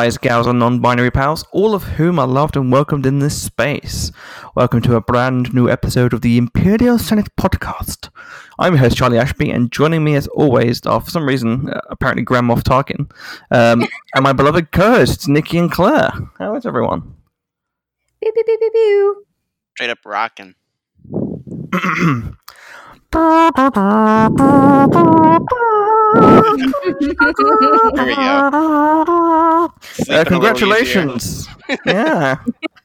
guys, gals, and non binary pals, all of whom are loved and welcomed in this space. Welcome to a brand new episode of the Imperial Senate podcast. I'm your host, Charlie Ashby, and joining me as always, are, for some reason, uh, apparently Grand Moff Tarkin, um, and my beloved co hosts, Nikki and Claire. How is everyone? Pew, pew, pew, pew, pew. Straight up rocking. There we go. Uh, congratulations! yeah.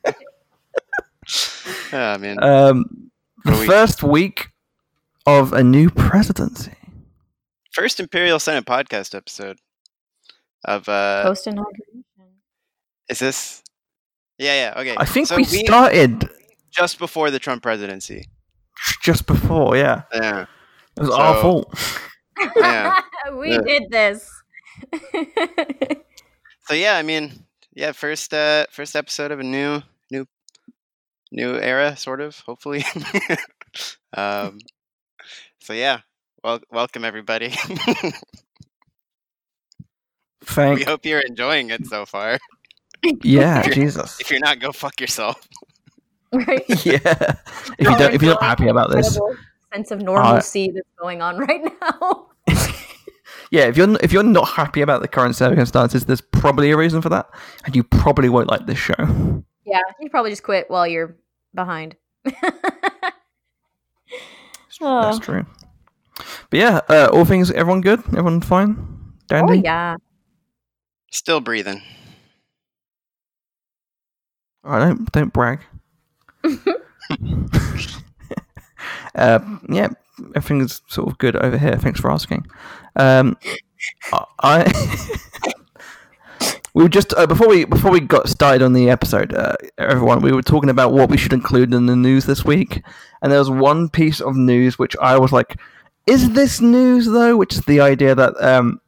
easier. Oh, man. Um, the we- first week of a new presidency. First Imperial Senate podcast episode of uh Post inauguration. is this Yeah, yeah, okay. I think So we started just before the Trump presidency. just before, yeah. Yeah. It was our fault. Yeah. we Yeah. did this. So yeah, I mean, yeah, first uh first episode of a new new new era sort of, hopefully. um so yeah, well welcome everybody. Thank- we Thank hope you're enjoying it so far. yeah, Jesus. If you're not, go fuck yourself. right. yeah. If you don't if you're not happy about this. Sense of normalcy that's going on right now. Yeah, if you're if you're not happy about the current circumstances, there's probably a reason for that. And you probably won't like this show. yeah, you probably just quit while you're behind. oh, That's true. But yeah, uh, all things everyone good? Everyone fine? oh yeah. Still breathing. I don't don't brag. uh, yeah, everything's sort of good over here. Thanks for asking. Um, I, we were just uh, before we before we got started on the episode, uh, everyone, we were talking about what we should include in the news this week, and there was one piece of news which I was like, "Is this news though?" Which is the idea that um,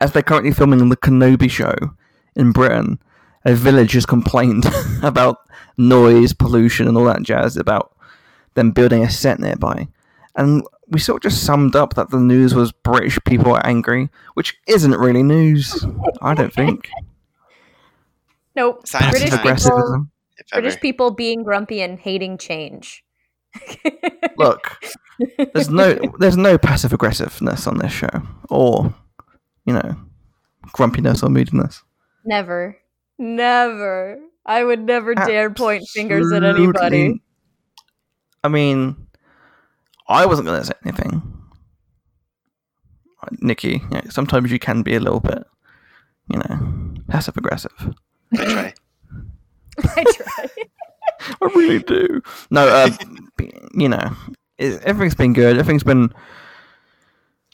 as they're currently filming the Kenobi show in Britain, a village has complained about noise, pollution, and all that jazz about them building a set nearby. And we sort of just summed up that the news was British people are angry, which isn't really news, I don't think. Nope. Sign of British times. people, aggressivism. If ever. British people being grumpy and hating change. Look, there's no there's no passive aggressiveness on this show, or you know, grumpiness or moodiness. Never. Never. I would never dare point fingers at anybody. I mean, I wasn't going to say anything. Nikki, you know, sometimes you can be a little bit, you know, passive aggressive. I try. I try. I really do. No, uh, you know, it, everything's been good. Everything's been.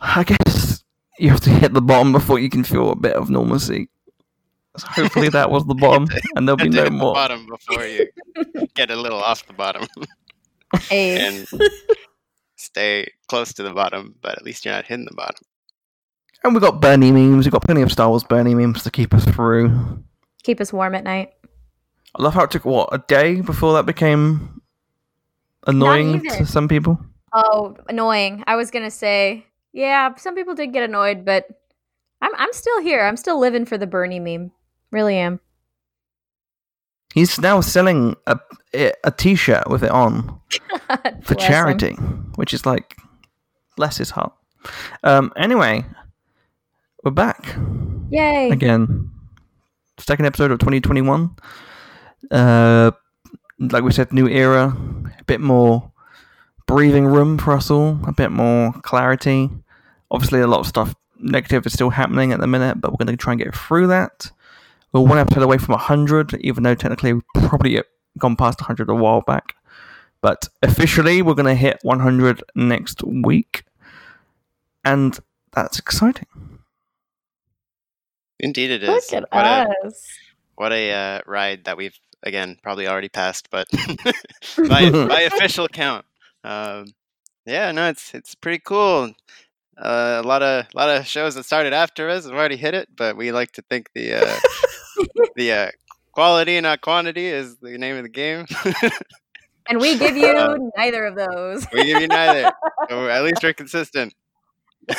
I guess you have to hit the bottom before you can feel a bit of normalcy. So hopefully that was the bottom, and there'll be no hit the more. bottom before you get a little off the bottom Hey, and stay close to the bottom, but at least you're not hitting the bottom. And we've got Bernie memes. We've got plenty of Star Wars Bernie memes to keep us through. keep us warm at night. I love how it took what a day before that became annoying to some people. Oh, annoying. I was gonna say, yeah, some people did get annoyed, but I'm I'm still here. I'm still living for the Bernie meme. Really am. He's now selling a a T-shirt with it on for Bless him. charity, which is like bless his heart. Um, anyway, we're back Yay! again. Second episode of 2021. Uh, like we said, new era, a bit more breathing room for us all, a bit more clarity. Obviously, a lot of stuff negative is still happening at the minute, but we're going to try and get through that. We're one episode away from 100, even though technically we've probably gone past 100 a while back. But officially, we're going to hit 100 next week. And that's exciting. Indeed, it is. Look at what a us. what a uh, ride that we've again probably already passed, but by by official count, um, yeah, no, it's it's pretty cool. Uh, a lot of a lot of shows that started after us have already hit it, but we like to think the uh, the uh, quality, not quantity, is the name of the game. And we give you Uh, neither of those. we give you neither. So at least we're consistent.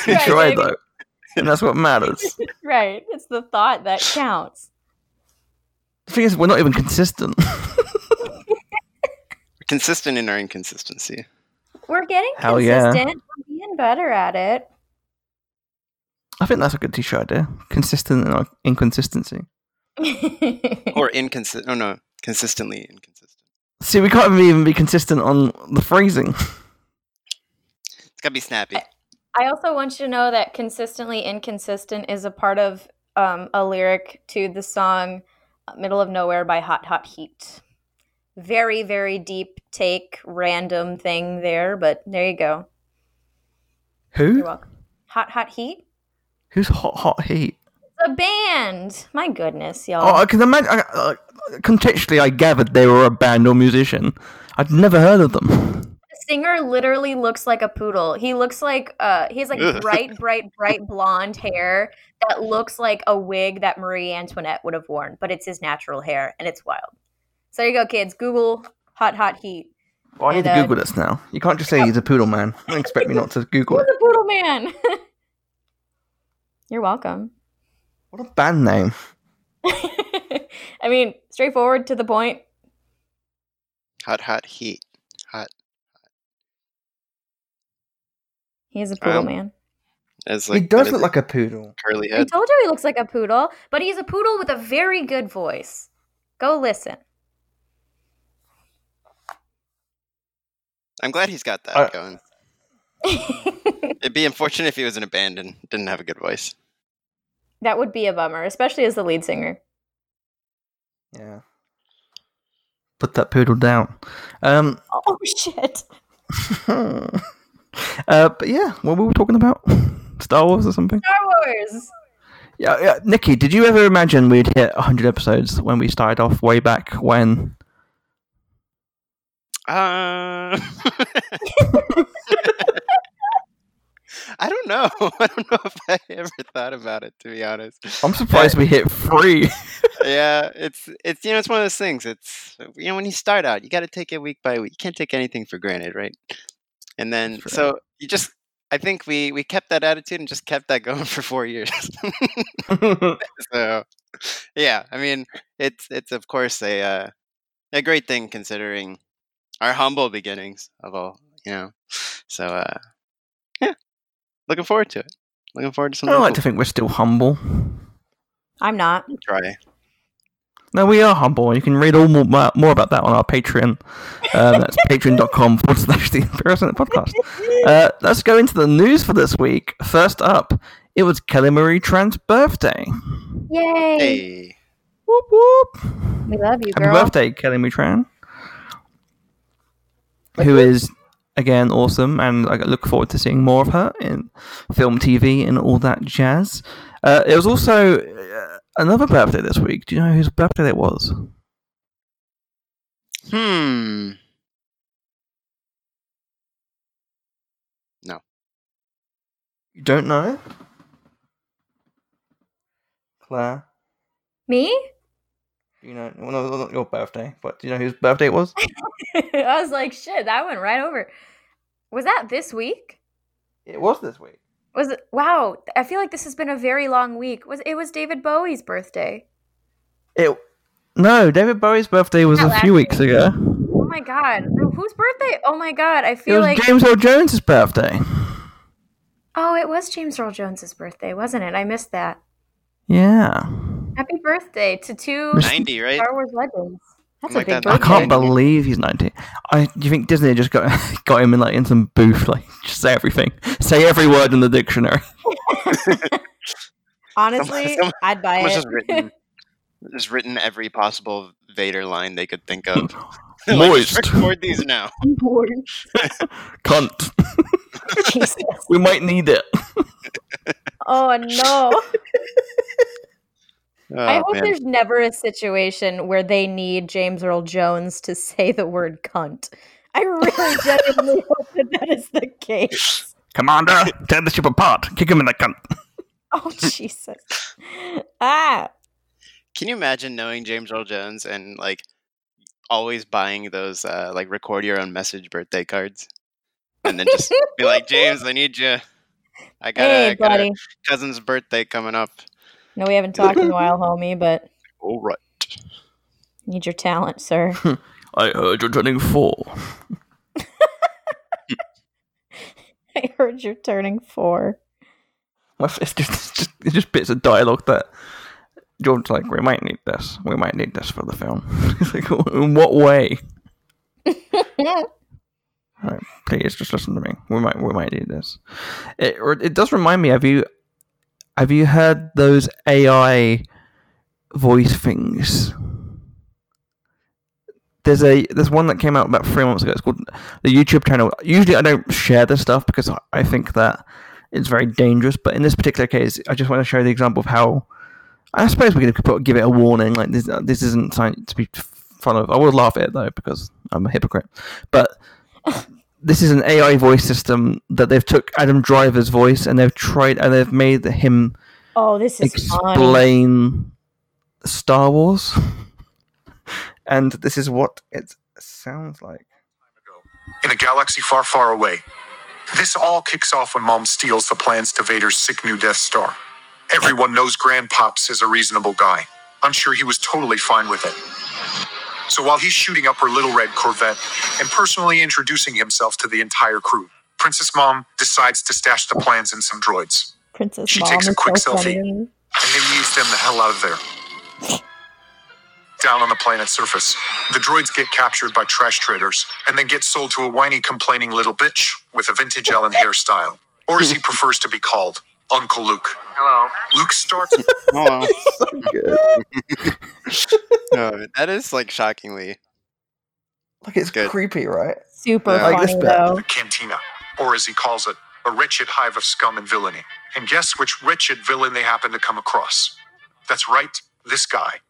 You Right, tried though, and that's what matters. right. It's the thought that counts. The thing is, we're not even consistent. We're consistent in our inconsistency. We're getting Hell yeah. consistent. We're being better at it. I think that's a good t-shirt idea. Consistent in our inconsistency. Or inconsistent. Oh no, consistently inconsistent. See, we can't even be consistent on the phrasing. It's gotta be snappy. I also want you to know that consistently inconsistent is a part of um, a lyric to the song uh, Middle of Nowhere by Hot Hot Heat. Very, very deep take, random thing there, but there you go. Who? You're welcome. Hot Hot Heat? Who's hot, hot heat? It's a band. My goodness, y'all. Oh, I can imagine. I, uh, contextually, I gathered they were a band or musician. I'd never heard of them. The singer literally looks like a poodle. He looks like uh he has like bright, bright, bright blonde hair that looks like a wig that Marie Antoinette would have worn, but it's his natural hair and it's wild. So there you go, kids. Google hot hot heat. Well, I need And, to uh, Google this now. You can't just say he's a poodle man. Don't expect me not to Google Who's it. a poodle man? You're welcome. What a band name. I mean, straightforward to the point. Hot, hot heat. Hot. He is a poodle Um, man. As he does look like a poodle. curly head. I head. told you he looks like a poodle, but he's a poodle with a very good voice. Go listen. I'm glad he's got that Uh, going. It'd be unfortunate if he was in a band and didn't have a good voice. That would be a bummer, especially as the lead singer. Yeah. Put that poodle down. Um, Oh shit. uh, but yeah, what were we talking about? Star Wars or something? Star Wars. Yeah, yeah. Nikki, did you ever imagine we'd hit 100 episodes when we started off way back when? Uh... I don't know. I don't know if I ever thought about it to be honest. I'm surprised we hit three. yeah, it's it's you know it's one of those things. It's you know when you start out, you got to take it week by week. You can't take anything for granted, right? And then That's so you just I think we we kept that attitude and just kept that going for four years. so yeah, I mean it's it's of course a uh, a great thing considering our humble beginnings of all you know. So uh, yeah, looking forward to it. Looking forward to something. I something. like to think we're still humble. I'm not. Try. No, we are humble. You can read all more, more about that on our Patreon. Um, that's patreon.com forward slash the Imperial Senate podcast. Uh, let's go into the news for this week. First up, it was Kelly Marie Tran's birthday. Yay. Hey, Whoop whoop. We love you, Happy girl. birthday, Kelly Marie Tran. Who is, again, awesome. And I look forward to seeing more of her in film, TV, and all that jazz. Uh, it was also uh, another birthday this week. Do you know whose birthday it was? hmm. No. You don't know? Claire? Me? You know, well, no, not your birthday, but do you know whose birthday it was? I was like, shit, that went right over. Was that this week? it was this week. Was it? Wow, I feel like this has been a very long week. Was it was David Bowie's birthday? It no, David Bowie's birthday was Not a few weeks ago. Oh my god, whose birthday? Oh my god, I It feel was like James Earl Jones's birthday. oh, it was James Earl Jones's birthday, wasn't it? I missed that. Yeah, Happy birthday to two Ninety, right? Star Wars legends. That's Like a big that. I can't believe he's ninety. I do you think Disney just got got him in like in some booth, like just say everything, say every word in the dictionary. Honestly, Someone- I'd buy it. just written, just written every possible Vader line they could think of. Moist. Like, record these now. Cunt. Jesus. We might need it. Oh no. Oh, I hope man. there's never a situation where they need James Earl Jones to say the word cunt. I really genuinely hope that that is the case. Commander, tear the ship apart. Kick him in the cunt. Oh Jesus! Ah, Can you imagine knowing James Earl Jones and like always buying those uh, like record your own message birthday cards, and then just be like, James, I need you. I got, hey, a, I got a cousin's birthday coming up. No, we haven't talked in a while, homie, but All right. need your talent, sir. I heard you're turning four. I heard you're turning four. My It's just, it's just, it's just bits of dialogue that George's like, we might need this. We might need this for the film. it's like, in what way? Right, please just listen to me. We might we might need this. It it does remind me. Have you have you heard those AI voice things? There's a there's one that came out about three months ago. It's called the YouTube channel. Usually I don't share this stuff because I- think that it's very dangerous. But in this particular case, I just want to show the example of how. I suppose we could give it a warning. Like this, this isn't something to be fun of. I would laugh at it though because I'm a hypocrite. But this is an AI voice system that they've took Adam Driver's voice and they've tried and they've made him Oh, this is funny. explain Star Wars. and this is what it sounds like. in a galaxy far, far away. This all kicks off when Mom steals the plans to Vader's sick new Death Star. Everyone knows Grandpops is a reasonable guy. I'm sure he was totally fine with it. So while he's shooting up her little red Corvette and personally introducing himself to the entire crew, Princess Mom decides to stash the plans in some droids Princess She Mom takes a quick so selfie. funny. and then yeets them the hell out of there. Down on the planet's surface, the droids get captured by trash traders and then get sold to a whiny, complaining little bitch with a vintage Ellen hairstyle, or as he prefers to be called, Uncle Luke. Hello. Luke starts Oh, So good. no, that is like shockingly. like it's Good. creepy, right? Super Yeah. I like funny this bit. though. the cantina, or as he calls it, a wretched hive of scum and villainy. And guess which wretched villain they happen to come across? That's right, this guy.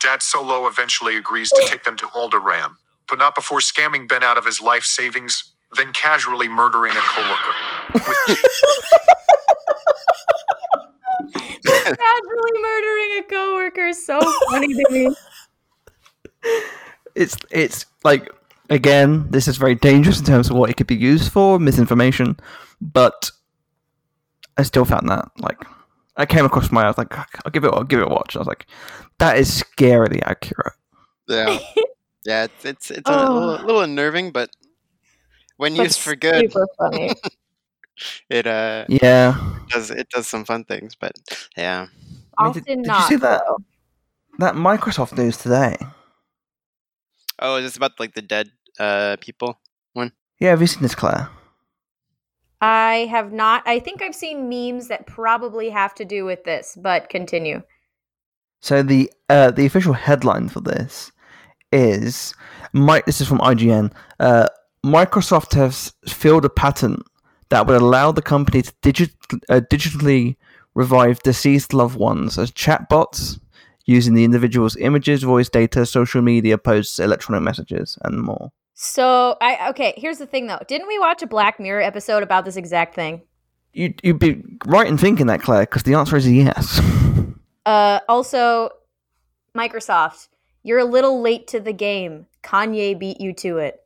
Dad Solo eventually agrees to take them to Alderaan, but not before scamming Ben out of his life savings, then casually murdering a coworker. With Casually murdering a coworker is so funny to me. It's it's like again, this is very dangerous in terms of what it could be used for, misinformation. But I still found that like I came across my I was like I'll give it I'll give it a watch. I was like, that is scarily accurate. Yeah, yeah. It's it's, it's a Oh. little, little unnerving, but when But used for good, Super funny. it uh Yeah. does it does some fun things. But yeah, I mean, Often did- did you see that? though. That Microsoft news today. oh, is this about like the dead uh people? One? Yeah, have you seen this, Claire? I have not. I think I've seen memes that probably have to do with this, but continue. So the uh, the official headline for this is Mi- this is from IGN. Uh, Microsoft has filed a patent that would allow the company to digit- uh, digitally revive deceased loved ones as chatbots using the individual's images, voice data, social media posts, electronic messages, and more. So, I okay, here's the thing though. Didn't we watch a Black Mirror episode about this exact thing? You, you'd be right in thinking that, Claire, because the answer is yes. Uh also Microsoft, you're a little late to the game. Kanye beat you to it.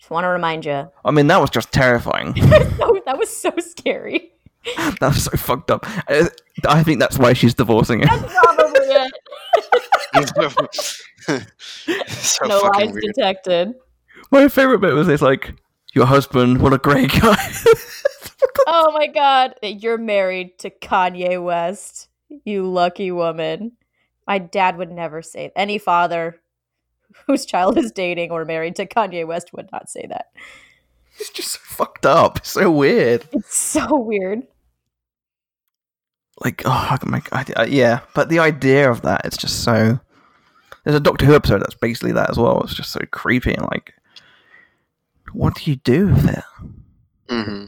Just want to remind you. I mean, that was just terrifying. that was so scary. that was so fucked up. I, I think that's why she's divorcing him. That's probably it. so no lies weird. detected. My favorite bit was this, like, your husband, what a great guy. Oh my god, you're married to Kanye West. You lucky woman. My dad would never say any father whose child is dating or married to Kanye West would not say that. it's just so fucked up. It's so weird. It's so weird. Like, oh, my god, I, I- yeah. But the idea of that, it's just so. There's a Doctor Who episode that's basically that as well. It's just so creepy and like, what do you do with it? hmm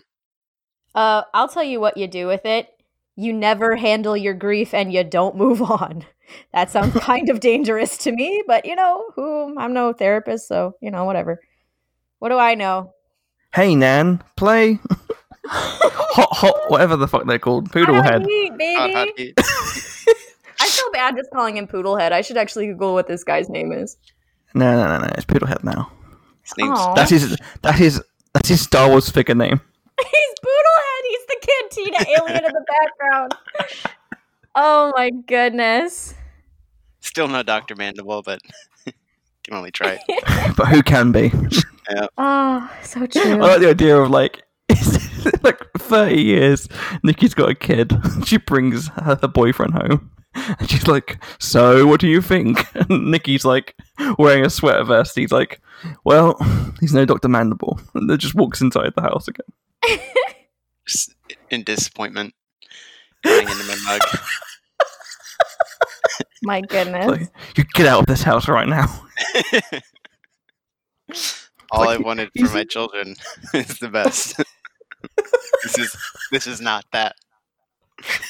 Uh, I'll tell you what you do with it. You never handle your grief and you don't move on. That sounds kind of dangerous to me, but you know, who I'm no therapist, so you know, whatever. What do I know? Hey, Nan, play hot, hot, whatever the fuck they're called, Hot, hot Poodlehead. heat, Hot, baby. hot heat. I feel bad just calling him Poodlehead. I should actually Google what this guy's name is. No, no, no, no. It's Poodlehead now. His name's Aw. That's his. That is. That's his Star Wars figure name. He's Poodlehead. He's the cantina alien in the background. Oh my goodness. Still no Doctor Mandible, but can only try. But who can be? Oh, so true. I like the idea of like. like 30 years, Nikki's got a kid. She brings her, her boyfriend home. And she's like, So, what do you think? And Nikki's like, wearing a sweater vest. He's like, Well, he's no Dr. Mandible. And then just walks inside the house again. Just in disappointment, crying into my mug. My goodness. Like, you get out of this house right now. All like I wanted for my children is the best. this is this is not that.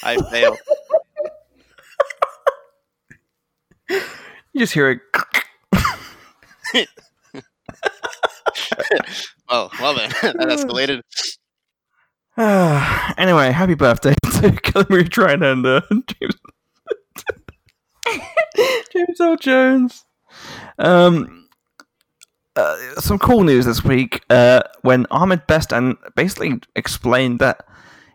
I failed. You just hear it. Oh well then, that escalated. anyway, happy birthday to Calamari Tran and uh, James James Earl Jones. Um, uh, some cool news this week uh, when Ahmed Best and basically explained that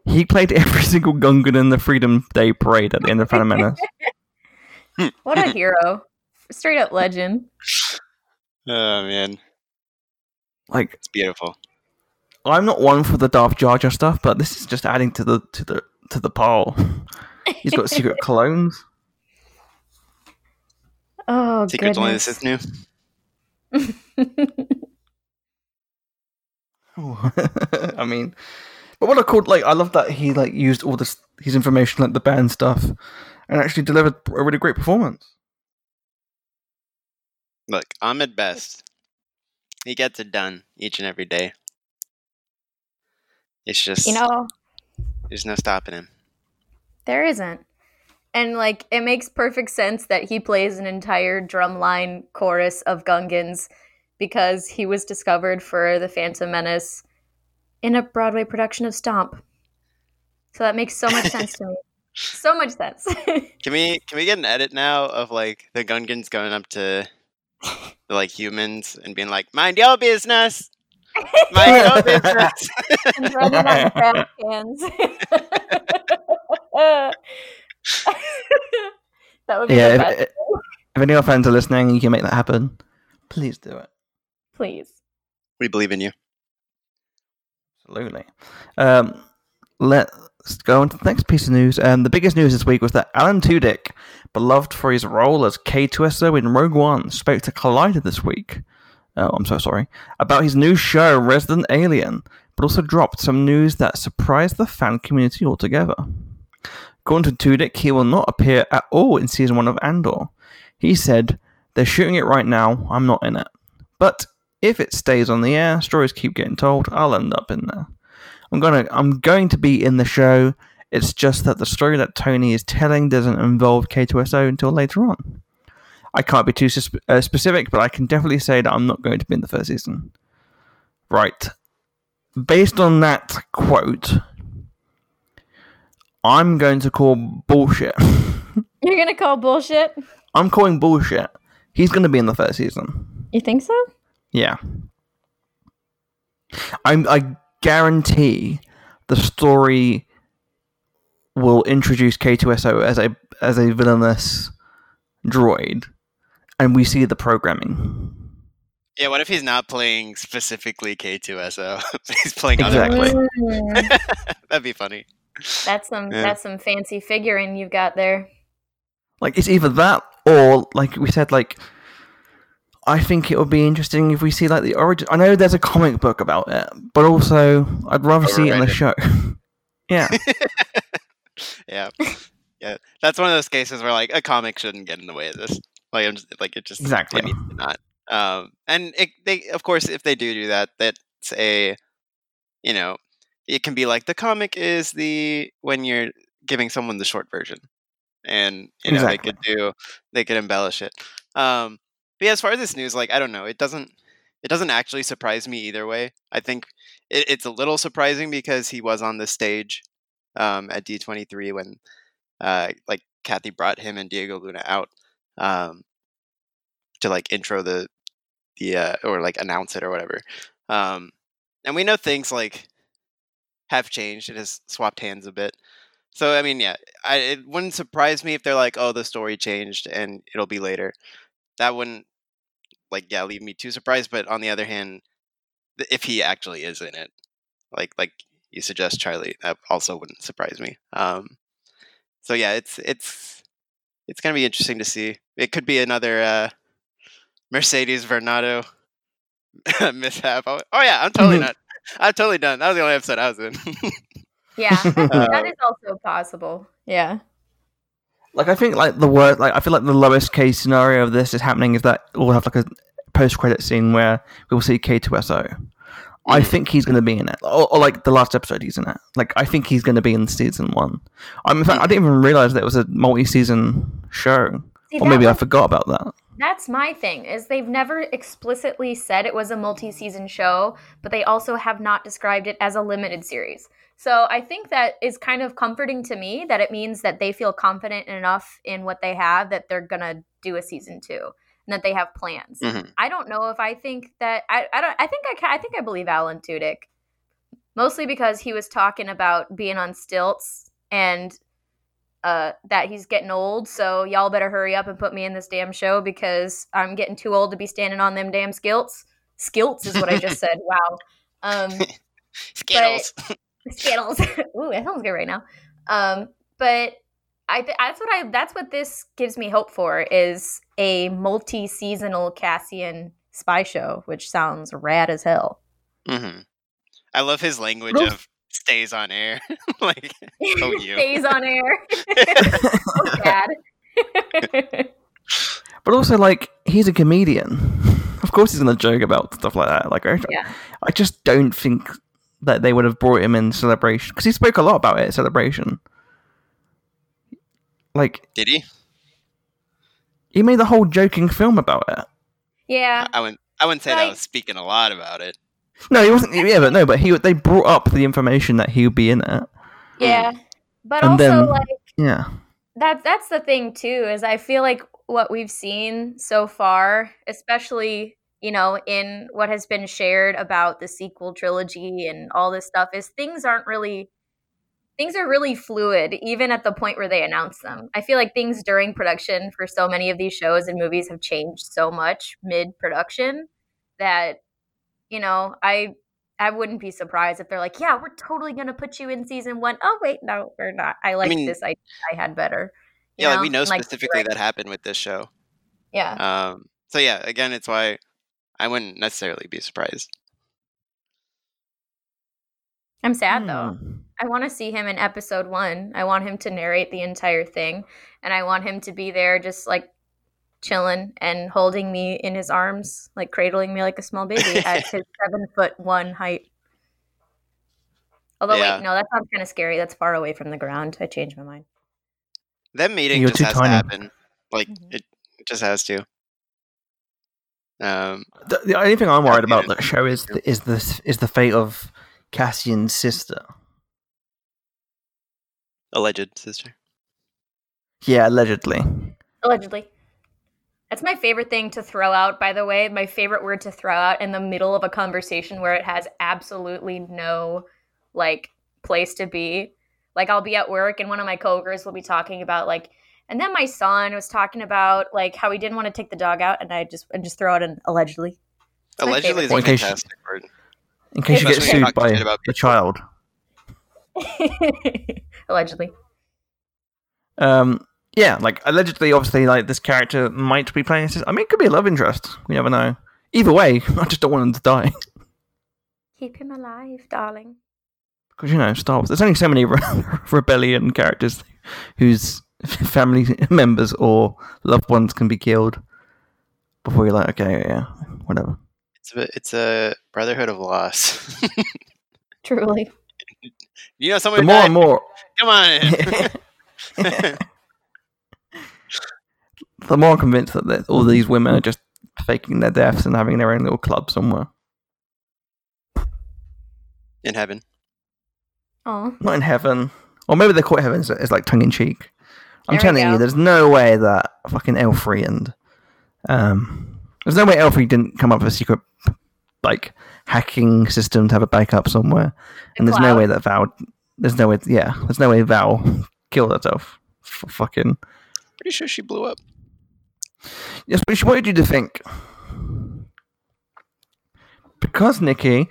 he played every single Gungan in the Freedom Day parade at the end of Phantom Menace. What a hero. Straight up legend. Oh man, Like, it's beautiful. I'm not one for the Darth Jar Jar stuff, but this is just adding to the to the to the pile. He's got secret clones. Oh, Secrets only goodness. this is new. I mean, but what I called like I love that he like used all this his information like the band stuff and actually delivered a really great performance. Look, Ahmed Best. He gets it done each and every day. It's just you know, there's no stopping him. there isn't. And like it makes perfect sense that he plays an entire drumline chorus of Gungans because he was discovered for the Phantom Menace in a Broadway production of Stomp. So that makes so much sense to me. So much sense. Can we can we get an edit now of like the Gungans going up to the, like humans and being like, "Mind your business, mind your business." and running on trash cans. that would be Yeah, if, if any of our friends are listening you can make that happen, please do it. Please. we believe in you. Absolutely. Um, let's go on to the next piece of news. Um, the biggest news this week was that Alan Tudyk, beloved for his role as K2SO in Rogue One, spoke to Collider this week. Oh, I'm so sorry. About his new show, Resident Alien, but also dropped some news that surprised the fan community altogether. According to Tudyk, he will not appear at all in season one of Andor. He said, They're shooting it right now, I'm not in it. But if it stays on the air, stories keep getting told, I'll end up in there. I'm gonna I'm going to be in the show. It's just that the story that Tony is telling doesn't involve K2SO until later on. I can't be too uh, specific, but I can definitely say that I'm not going to be in the first season. Right. Based on that quote, I'm going to call bullshit. You're gonna call bullshit? I'm calling bullshit. He's going to be in the first season. You think so? Yeah. I'm, I guarantee the story will introduce K2SO as a as a villainous droid, and we see the programming. Yeah, what if he's not playing specifically K2SO? he's playing other Exactly. Mm, That'd be funny. That's some Yeah. that's some fancy figuring you've got there. Like it's either that or like we said, like I think it would be interesting if we see like the origin. I know there's a comic book about it, but also I'd rather see it in the show. yeah, Yeah, yeah. That's one of those cases where like a comic shouldn't get in the way of this. Like I'm just like it just Exactly. it not. Um, and it, they of course if they do do that, that's a you know it can be like the comic is the when you're giving someone the short version, and you know Exactly. they could do they could embellish it. Um, but yeah, as far as this news, like I don't know, it doesn't it doesn't actually surprise me either way. I think it, it's a little surprising because he was on the stage um, at D23 when uh, like Kathy brought him and Diego Luna out um, to like intro the the uh, or like announce it or whatever. Um, and we know things like have changed. It has swapped hands a bit. So I mean, yeah, I, it wouldn't surprise me if they're like, "Oh, the story changed and it'll be later." That wouldn't like yeah leave me too surprised. But on the other hand, if he actually is in it, like like you suggest, Charlie, that also wouldn't surprise me. Um, so yeah, it's it's it's gonna be interesting to see. It could be another uh, Mercedes Varnado mishap. Oh, oh yeah, I'm totally not. I'm totally done. That was the only episode I was in. Yeah, that Uh, also possible. Yeah. Like I think like the word like I feel like the lowest case scenario of this is happening is that we'll have like a post credit scene where we'll see K2SO. I Mhm. think he's going to be in it, or, or like the last episode he's in it. Like I think he's going to be in season one. I'm in fact I didn't even realize that it was a multi-season show, See, or that maybe I forgot about that. That's my thing is they've never explicitly said it was a multi-season show, but they also have not described it as a limited series. So I think that is kind of comforting to me that it means that they feel confident enough in what they have that they're gonna do a season two and that they have plans. Mhm. I don't know if I think that I, I don't I think I ca- I think I believe Alan Tudyk mostly because he was talking about being on stilts and uh, that he's getting old. So y'all better hurry up and put me in this damn show because I'm getting too old to be standing on them damn skilts. Skilts is what I just said. Wow. Um, Skittles. Skittles. Ooh, that sounds good right now. Um, but I th- that's what I that's what this gives me hope for is a multi-seasonal Cassian spy show, which sounds rad as hell. hmm I love his language Roof- of stays on air. like, oh, you. Stays on air. so bad. But also, like, he's a comedian. of course, he's gonna joke about stuff like that. Like, I, Yeah. I just don't think that they would have brought him in celebration because he spoke a lot about it celebration. Like, Did he? he made the whole joking film about it. yeah. I wouldn't. I wouldn't say that I was speaking a lot about it. No, he wasn't. Yeah, but no, but he they brought up the information that he would be in it. Yeah. Mm. But And also then- like Yeah, that's that's the thing too is i feel like what we've seen so far especially you know in what has been shared about the sequel trilogy and all this stuff is things aren't really things are really fluid even at the point where they announce them i feel like things during production for so many of these shows and movies have changed so much mid production that you know i I wouldn't be surprised if they're like, "Yeah, we're totally gonna put you in season one. Oh wait, no, we're not. I like mean- this. I I had better. you Yeah, like we know And, specifically right. that happened with this show. Yeah, Um, so yeah, again, it's why I wouldn't necessarily be surprised. I'm sad though. Hmm. I want to see him in episode one. I want him to narrate the entire thing, and I want him to be there, just like chilling and holding me in his arms, like cradling me like a small baby at his seven foot one height. Although Yeah. wait, no, that sounds kind of scary. That's far away from the ground. I changed my mind. Them meeting You're just has tiny. to happen. Like Mhm. it, it just has to. Um, The, the only thing I'm worried about yeah. the show is the, is the is the fate of Cassian's sister. alleged sister. Yeah, allegedly. Allegedly. That's my favorite thing to throw out, by the way. My favorite word to throw out in the middle of a conversation where it has absolutely no like place to be. Like I'll be at work and one of my coworkers will be talking about like and then my son was talking about like how he didn't want to take the dog out and I just and just throw it in allegedly. It's Allegedly is Well, a in case- fantastic word. In case you get sued by shit the child. allegedly. Um, yeah, like allegedly, obviously, like this character might be playing. his- I mean, it could be a love interest. We never know. Either way, I just don't want him to die Keep him alive, darling. because you know Star Wars. There's only so many re- rebellion characters whose family members or loved ones can be killed before you're like, okay, yeah, whatever. It's a it's a brotherhood of loss. Truly. you know, someone The more died. and more, Come on. The more I'm convinced that that all these women are just faking their deaths and having their own little club somewhere. In heaven. Oh. Not in heaven, or maybe they call it heaven as, as like tongue in cheek. I'm There telling you, there's no way that fucking L3 and um, there's no way L3 didn't come up with a secret like hacking system to have a backup somewhere, and there's no way that Val, there's no way, yeah, there's no way Val killed herself. For fucking Pretty sure she blew up. Yes, which what did you to think? Because Nikki,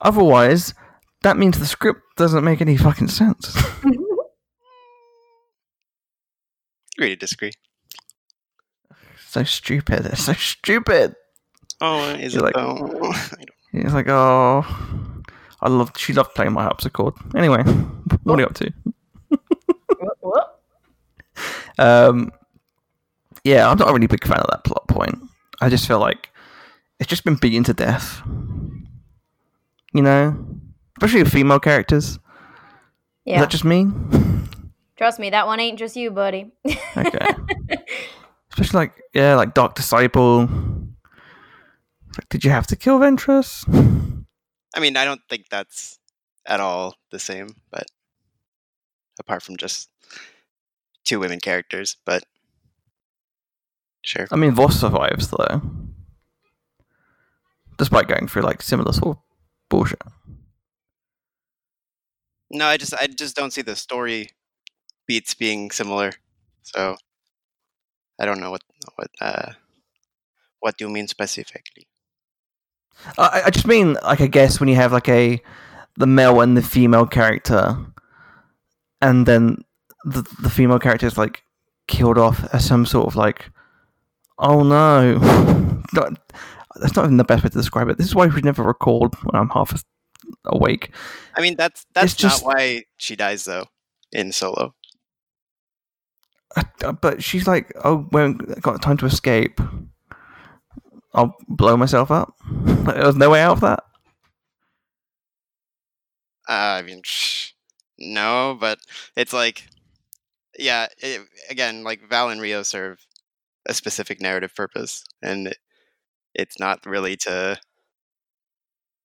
otherwise that means the script doesn't make any fucking sense. Agree to disagree. so stupid. It's so stupid. Oh, is You're it like- though? I don't- It's like, oh, I love. She loved playing my harpsichord. Anyway, what are you up to? Whoop, whoop. Um, yeah, I'm not a really big fan of that plot point. I just feel like it's just been beaten to death. You know, especially with female characters. Is Yeah. that just me? Trust me, that one ain't just you, buddy. Okay. especially like yeah, like Dark Disciple. Like, did you have to kill Ventress? I mean, I don't think that's at all the same, but apart from just two women characters, but sure. I mean, Vos survives though, despite going through like similar sort of bullshit. No, I just I just don't see the story beats being similar. So I don't know what what uh what do you mean specifically. I, I just mean like I guess when you have like a the male and the female character, and then the the female character is like killed off as some sort of like, oh no, that's not even the best way to describe it. This is why we never record when I'm half awake. I mean that's that's just- not why she dies though in solo. Uh, But she's like, oh, we haven't got time to escape. I'll blow myself up. There's no way out of that. Uh, I mean, no, but it's like, yeah. It, again, like Val and Rio serve a specific narrative purpose, and it's not really to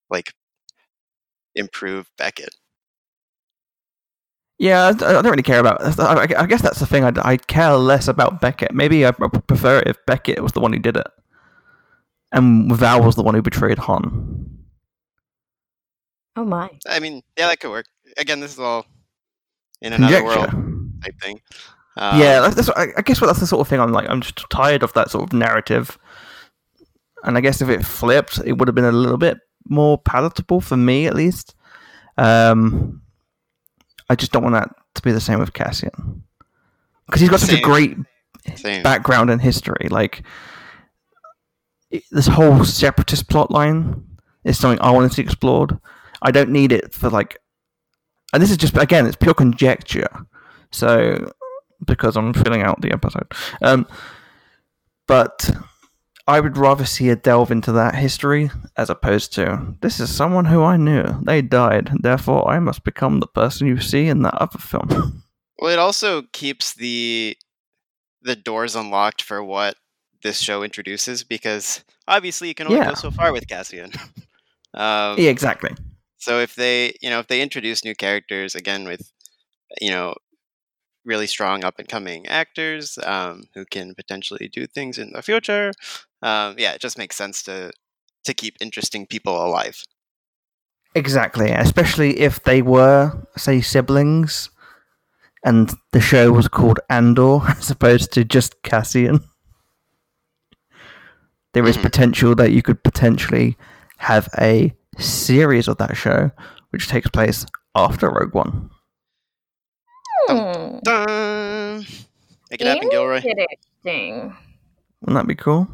like improve Beckett. Yeah, I, I don't really care about. I, I guess that's the thing. I, I care less about Beckett. Maybe I would prefer it if Beckett was the one who did it, and Val was the one who betrayed Han. oh my. I mean, yeah, that could work. Again, this is all in another Conjecture. world type thing. Um, yeah, that's, that's, I, guess what that's the sort of thing I'm like. I'm just tired of that sort of narrative, and I guess if it flipped, it would have been a little bit more palatable for me, at least. Um, I just don't want that to be the same with Cassian because he's got such a great same. background and history. Like this whole separatist plot line is something I want to see explored. I don't need it for like, and this is just again, it's pure conjecture. So because I'm filling out the episode, um, but I would rather see a delve into that history as opposed to this is someone who I knew. They died, therefore I must become the person you see in that other film. Well, it also keeps the the doors unlocked for what this show introduces because obviously you can only Yeah. go so far with Cassian. um, yeah, exactly. So if they, you know, if they introduce new characters again with, you know, really strong up and coming actors um, who can potentially do things in the future, um, yeah, it just makes sense to to keep interesting people alive. Exactly, especially if they were, say, siblings, and the show was called Andor as opposed to just Cassian. There is Mhm. potential that you could potentially have a series of that show, which takes place after Rogue One. Dun! Make it happen, Gilroy. Interesting. Wouldn't that be cool?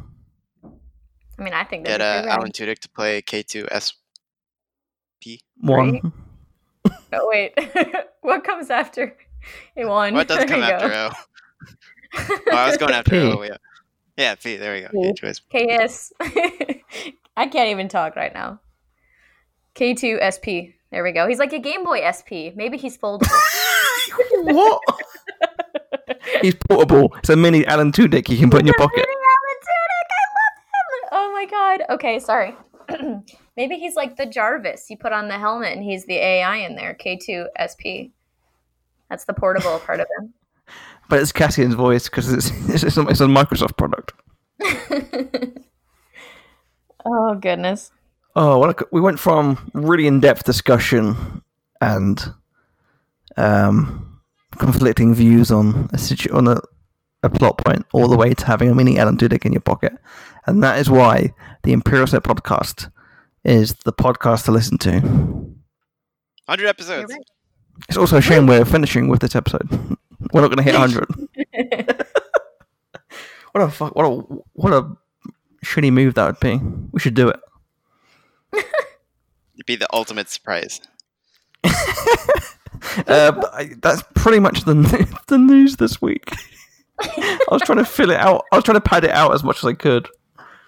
I mean, I think Get that'd uh, be pretty Alan Tudyk to play K2SP. One. Right. rad. Oh wait, what comes after A one? What does come after O? Oh, I was going after P. O, yeah. Yeah, P, there we go. P. K2SP. KS. I can't even talk right now. K2 SP. There we go. He's like a Game Boy SP. Maybe he's foldable. What? He's portable. It's a mini Alan Tudyk you can put in your pocket. Alan Tudyk, I love him. Oh my god. Okay, sorry. Maybe he's like the Jarvis. You put on the helmet and he's the AI in there. K2 SP. That's the portable part of him. but it's Cassian's voice because it's it's, it's, a, it's a Microsoft product. oh goodness. Oh, well, we went from really in-depth discussion and um, conflicting views on a situ- on a, a plot point, all the way to having a mini Alan Tudyk in your pocket, and that is why the Imperial Set podcast is the podcast to listen to. 100 episodes. right. It's also a shame we're finishing with this episode. We're not going to hit 100. what a fuck! What a what a shitty move that would be. We should do it. It'd be the ultimate surprise. Uh, but I, that's pretty much the the news this week. I was trying to fill it out. I was trying to pad it out as much as I could.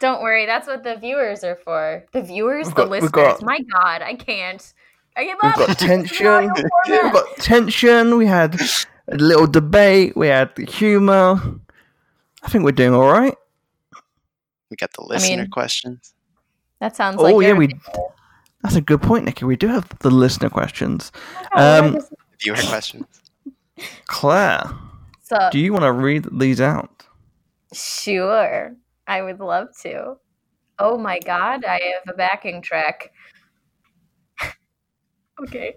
Don't worry, that's what the viewers are for. The viewers, We've the got- listeners. got- My God, I can't. I give We've up. got tension. We've got tension. We had a little debate. We had the humor. I think we're doing all right. We got the listener mean- questions. That sounds like oh yeah, you're- we. That's a good point, Nikki. We do have the listener questions. Oh, Um, what is- Viewer questions. Claire, So, do you want to read these out? sure, I would love to. Oh my God, I have a backing track. okay.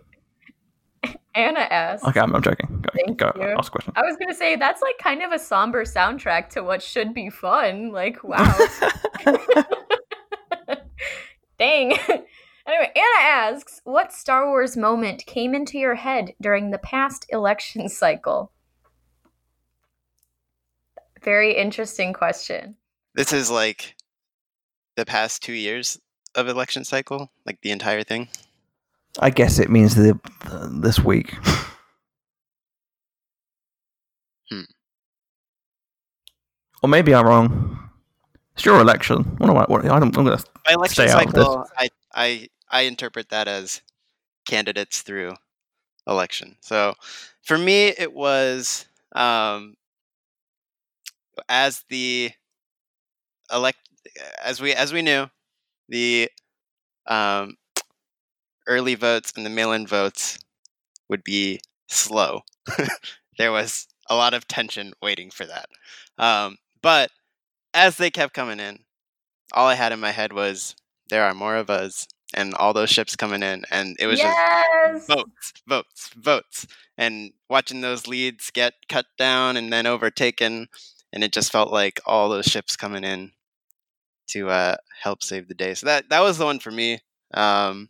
Anna asked. Okay, I'm, I'm joking. Go, Thank go you. ask a question. I was gonna say that's like kind of a somber soundtrack to what should be fun. Like, wow. Dang. Anyway, Anna asks, what Star Wars moment came into your head during the past election cycle? Very interesting question. This is like the past two years of election cycle, like the entire thing. I guess it means the, the this week. Hmm. Or maybe I'm wrong. It's your election. What am I? What, I don't, I'm gonna. By election out of this. cycle, I, I I interpret that as candidates through election. So for me, it was um, as the elect as we as we knew the um, early votes and the mail-in votes would be slow. there was a lot of tension waiting for that. Um, but as they kept coming in, all I had in my head was there are more of us and all those ships coming in and it was yes. just votes, votes, votes. And watching those leads get cut down and then overtaken and it just felt like all those ships coming in to uh, help save the day. So that that was the one for me. Um,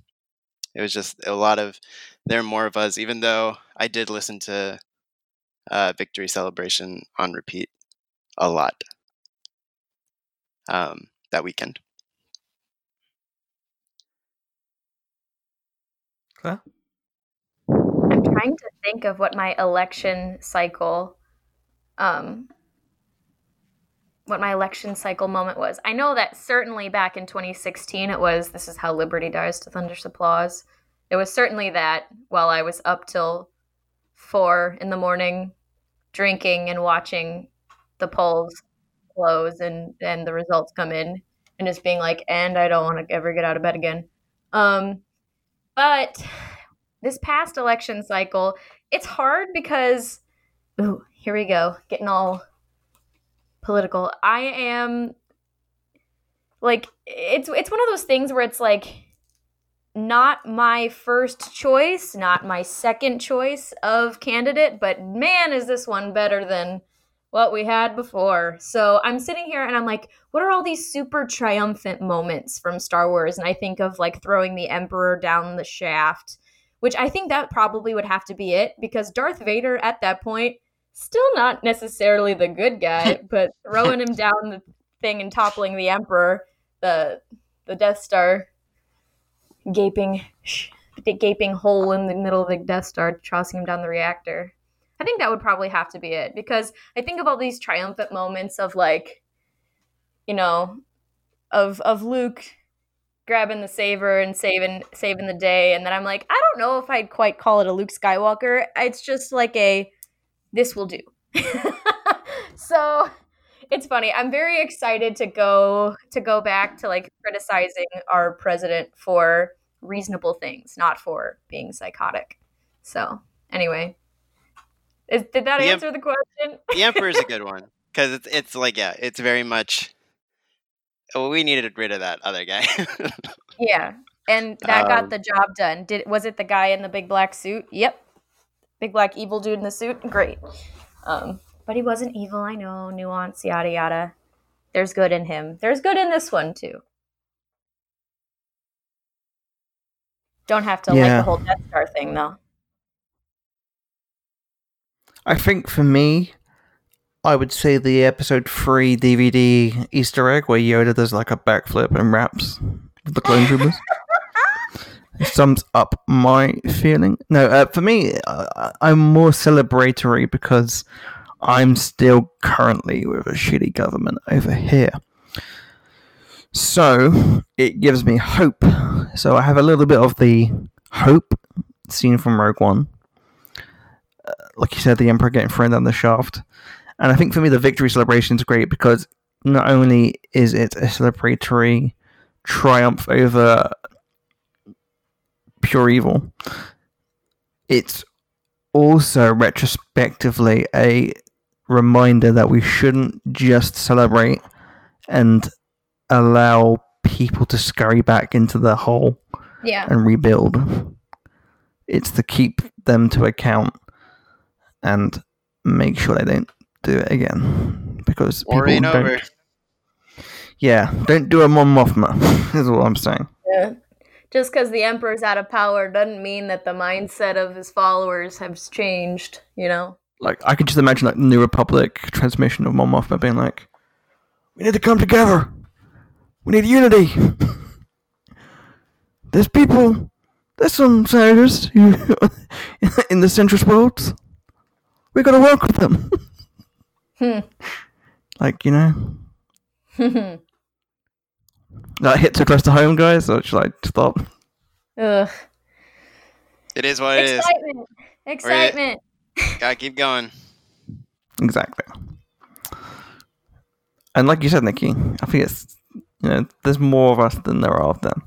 it was just a lot of there are more of us, even though I did listen to uh, Victory Celebration on repeat a lot um, that weekend. I'm trying to think of what my election cycle um what my election cycle moment was. I know that certainly back in 2016 it was this is how liberty dies to thunderous applause. It was certainly that while I was up till 4 in the morning drinking and watching the polls close and and the results come in and just being like and I don't want to ever get out of bed again. Um but this past election cycle, it's hard because ooh, here we go, getting all political. I am like it's it's one of those things where it's like not my first choice, not my second choice of candidate, but man is this one better than what we had before. So I'm sitting here and I'm like, what are all these super triumphant moments from Star Wars? And I think of like throwing the Emperor down the shaft, which I think that probably would have to be it because Darth Vader at that point, still not necessarily the good guy, but throwing him down the thing and toppling the Emperor, the the Death Star gaping gaping hole in the middle of the Death Star, tossing him down the reactor. I think that would probably have to be it because I think of all these triumphant moments of like, you know, of of Luke grabbing the saber and saving saving the day, and then I'm like, I don't know if I'd quite call it a Luke Skywalker. It's just like a this will do. so it's funny. I'm very excited to go to go back to like criticizing our president for reasonable things, not for being psychotic. So anyway, Is, did that The em- answer the question? The Emperor is a good one because it's it's like yeah, it's very much. Well, we needed rid of that other guy. Yeah, and that got Um, the job done. Did was it the guy in the big black suit? Yep, big black evil dude in the suit. Great. Um, but he wasn't evil. I know nuance, yada yada. There's good in him. There's good in this one too. Don't have to like the whole Death Star thing though. I think for me, I would say the episode three DVD Easter egg where Yoda does like a backflip and raps with the clone troopers. Sums up my feeling. No, uh, for me, uh, I'm more celebratory because I'm still currently with a shitty government over here. So it gives me hope. So I have a little bit of the hope scene from Rogue One like you said, the Emperor getting thrown down the shaft. And I think for me, the victory celebration is great because not only is it a celebratory triumph over pure evil, it's also retrospectively a reminder that we shouldn't just celebrate and allow people to scurry back into the hole Yeah. and rebuild. It's to keep them to account and make sure they don't do it again. Because or people ain't don't. over. Yeah, don't do a Mon Mothma. is what I'm saying. Yeah. Just because the emperor's out of power doesn't mean that the mindset of his followers has changed. You know. Like I can just imagine like the New Republic transmission of Mon Mothma being like, "We need to come together. We need unity. There's people. There's some senators who in the centrist worlds. We got to work with them. Hmm. like you know." That hit too close to home, guys. So should I stop? Ugh. It is what it is. Excitement. Excitement. Gotta keep going. Exactly. And like you said, Nikki, I think it's you know there's more of us than there are of them.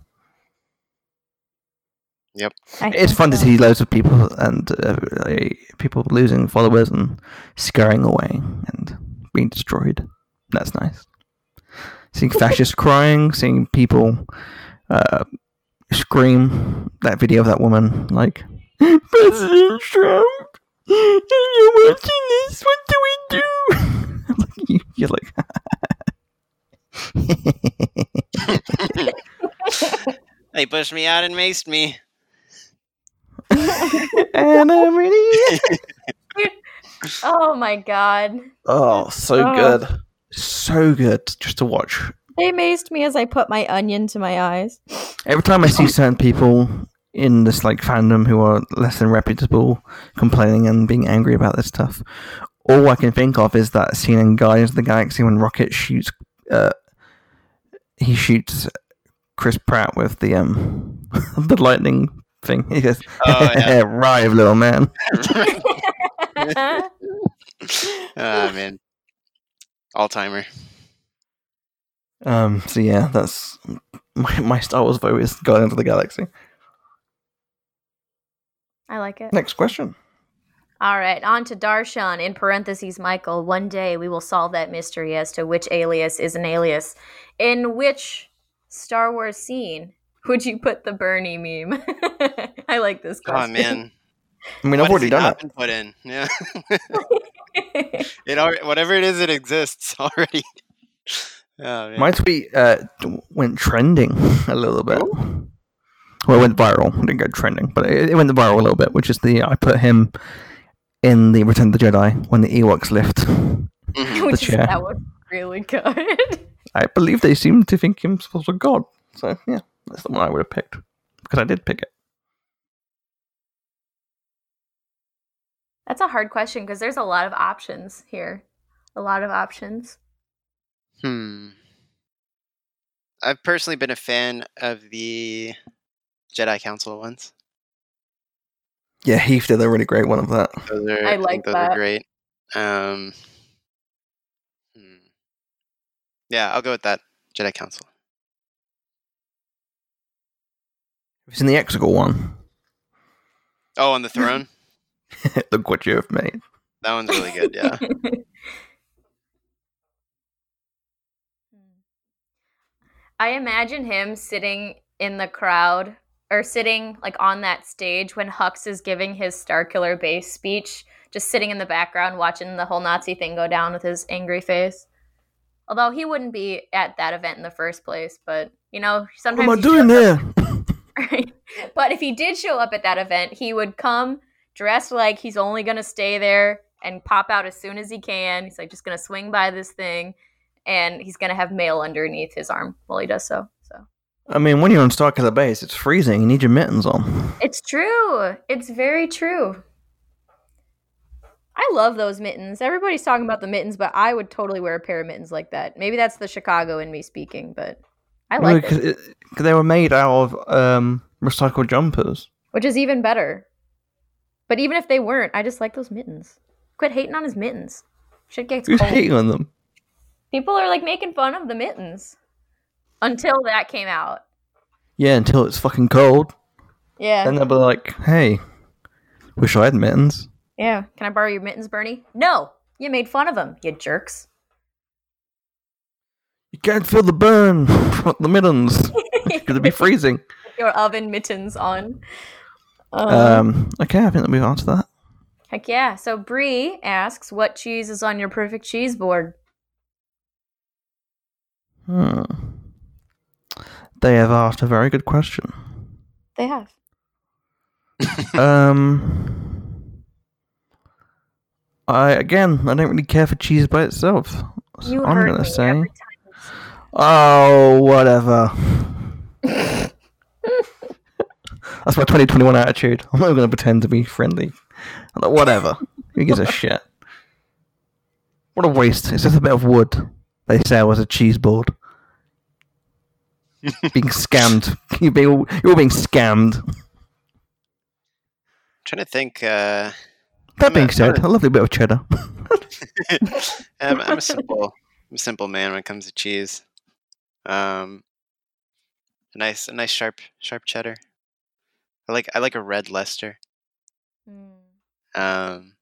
I It's think fun to see loads of people and uh, uh, people losing followers and scurrying away and being destroyed. That's nice. Seeing fascists crying, seeing people uh, scream. That video of that woman like President Trump. You're watching this. What do we do? You're like, They pushed me out and maced me. And I'm ready. Oh my god. Oh, so Oh. good. So good just to watch. They maced me as I put my onion to my eyes. Every time I see certain people in this like fandom who are less than reputable complaining and being angry about this stuff, all I can think of is that scene in Guardians of the Galaxy when Rocket shoots uh he shoots Chris Pratt with the um the lightning thing. He goes, Oh, yeah. Arrive, little man. Ah man. All timer. Um so yeah, that's my, my Star Wars vote is Guardians of the Galaxy. I like it. Next question. All right, on to Darshan, in parentheses, Michael. One day we will solve that mystery as to which alias is an alias. In which Star Wars scene would you put the Bernie meme? I like this Oh question. man. I mean, What I've already done it. been put in? Yeah. it already, whatever it is, it exists already. Oh man. My tweet uh, went trending a little bit. Well, it went viral. It didn't go trending, but it, it went viral a little bit, which is the I put him in the Return of the Jedi when the Ewoks lift. Mhm. Which is, chair. that was really good. I believe they seem to think him was a god. So yeah, that's the one I would have picked because I did pick it. That's a hard question because there's a lot of options here. A lot of options. Hmm. I've personally been a fan of the Jedi Council ones. Yeah, Heath did a really great one of that. Those are, I think like those that. are great. Um, hmm. Yeah, I'll go with that Jedi Council. It's in the Exegol one. Oh, on the throne. Look what you have made. that one's really good. Yeah. Hmm. I imagine him sitting in the crowd or sitting like on that stage when Hux is giving his Starkiller Base speech, just sitting in the background watching the whole Nazi thing go down with his angry face. Although he wouldn't be at that event in the first place, but you know, What sometimes am I he doing shows up- here? Right. But if he did show up at that event, he would come dressed like he's only going to stay there and pop out as soon as he can. He's like just going to swing by this thing and he's going to have mail underneath his arm while he does so. So I mean, when you're on Starkiller Base, it's freezing. You need your mittens on. it's true. It's very true. I love those mittens. Everybody's talking about the mittens, but I would totally wear a pair of mittens like that. Maybe that's the Chicago in me speaking, but I like because they were made out of um, recycled jumpers. which is even better. But even if they weren't, I just like those mittens. Quit hating on his mittens. Shit gets Who's cold. hating on them? People are like making fun of the mittens until that came out. Yeah, until it's fucking cold. Yeah. Then they'll be like, "Hey, wish I had mittens." Yeah. Can I borrow your mittens, Bernie? No. You made fun of them, you jerks. You can't feel the burn from the mittens. It's gonna be freezing. Your oven mittens on. Um, Um, okay, I think that we've answered that. heck yeah. So Brie asks, "What cheese is on your perfect cheese board?" Hmm. They have asked a very good question. They have. um, I again, I don't really care for cheese by itself. So You I'm heard gonna me say, every oh, whatever. That's my 2021 attitude. I'm not even gonna pretend to be friendly. I'm like, whatever. Who gives a shit? What a waste. It's just a bit of wood they sell as a cheese board. being scammed. You're, being, you're all being scammed. I'm trying to think. Uh, That I'm being a- said, a lovely bit of cheddar. I'm, I'm a simple, I'm a simple man when it comes to cheese. Um, a nice, a nice sharp, sharp cheddar. I like, I like a red Leicester. time. Um,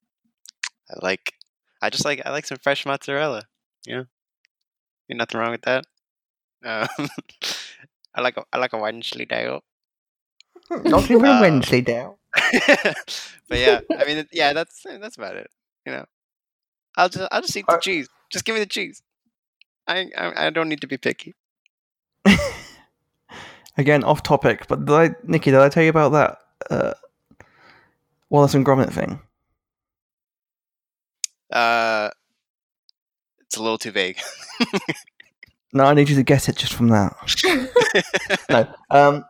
I like, I just like, I like some fresh mozzarella. You know, ain't nothing wrong with that. Um, I like, a, I like a Wensleydale. Not even Wednesday now. but yeah, I mean, yeah, that's that's about it. You know, I'll just I'll just eat the Uh, cheese. Just give me the cheese. I, I I don't need to be picky. Again, off topic, but did I, Nikki, did I tell you about that uh, Wallace and Gromit thing? Uh, it's a little too vague. No, I need you to guess it just from that. no. Um,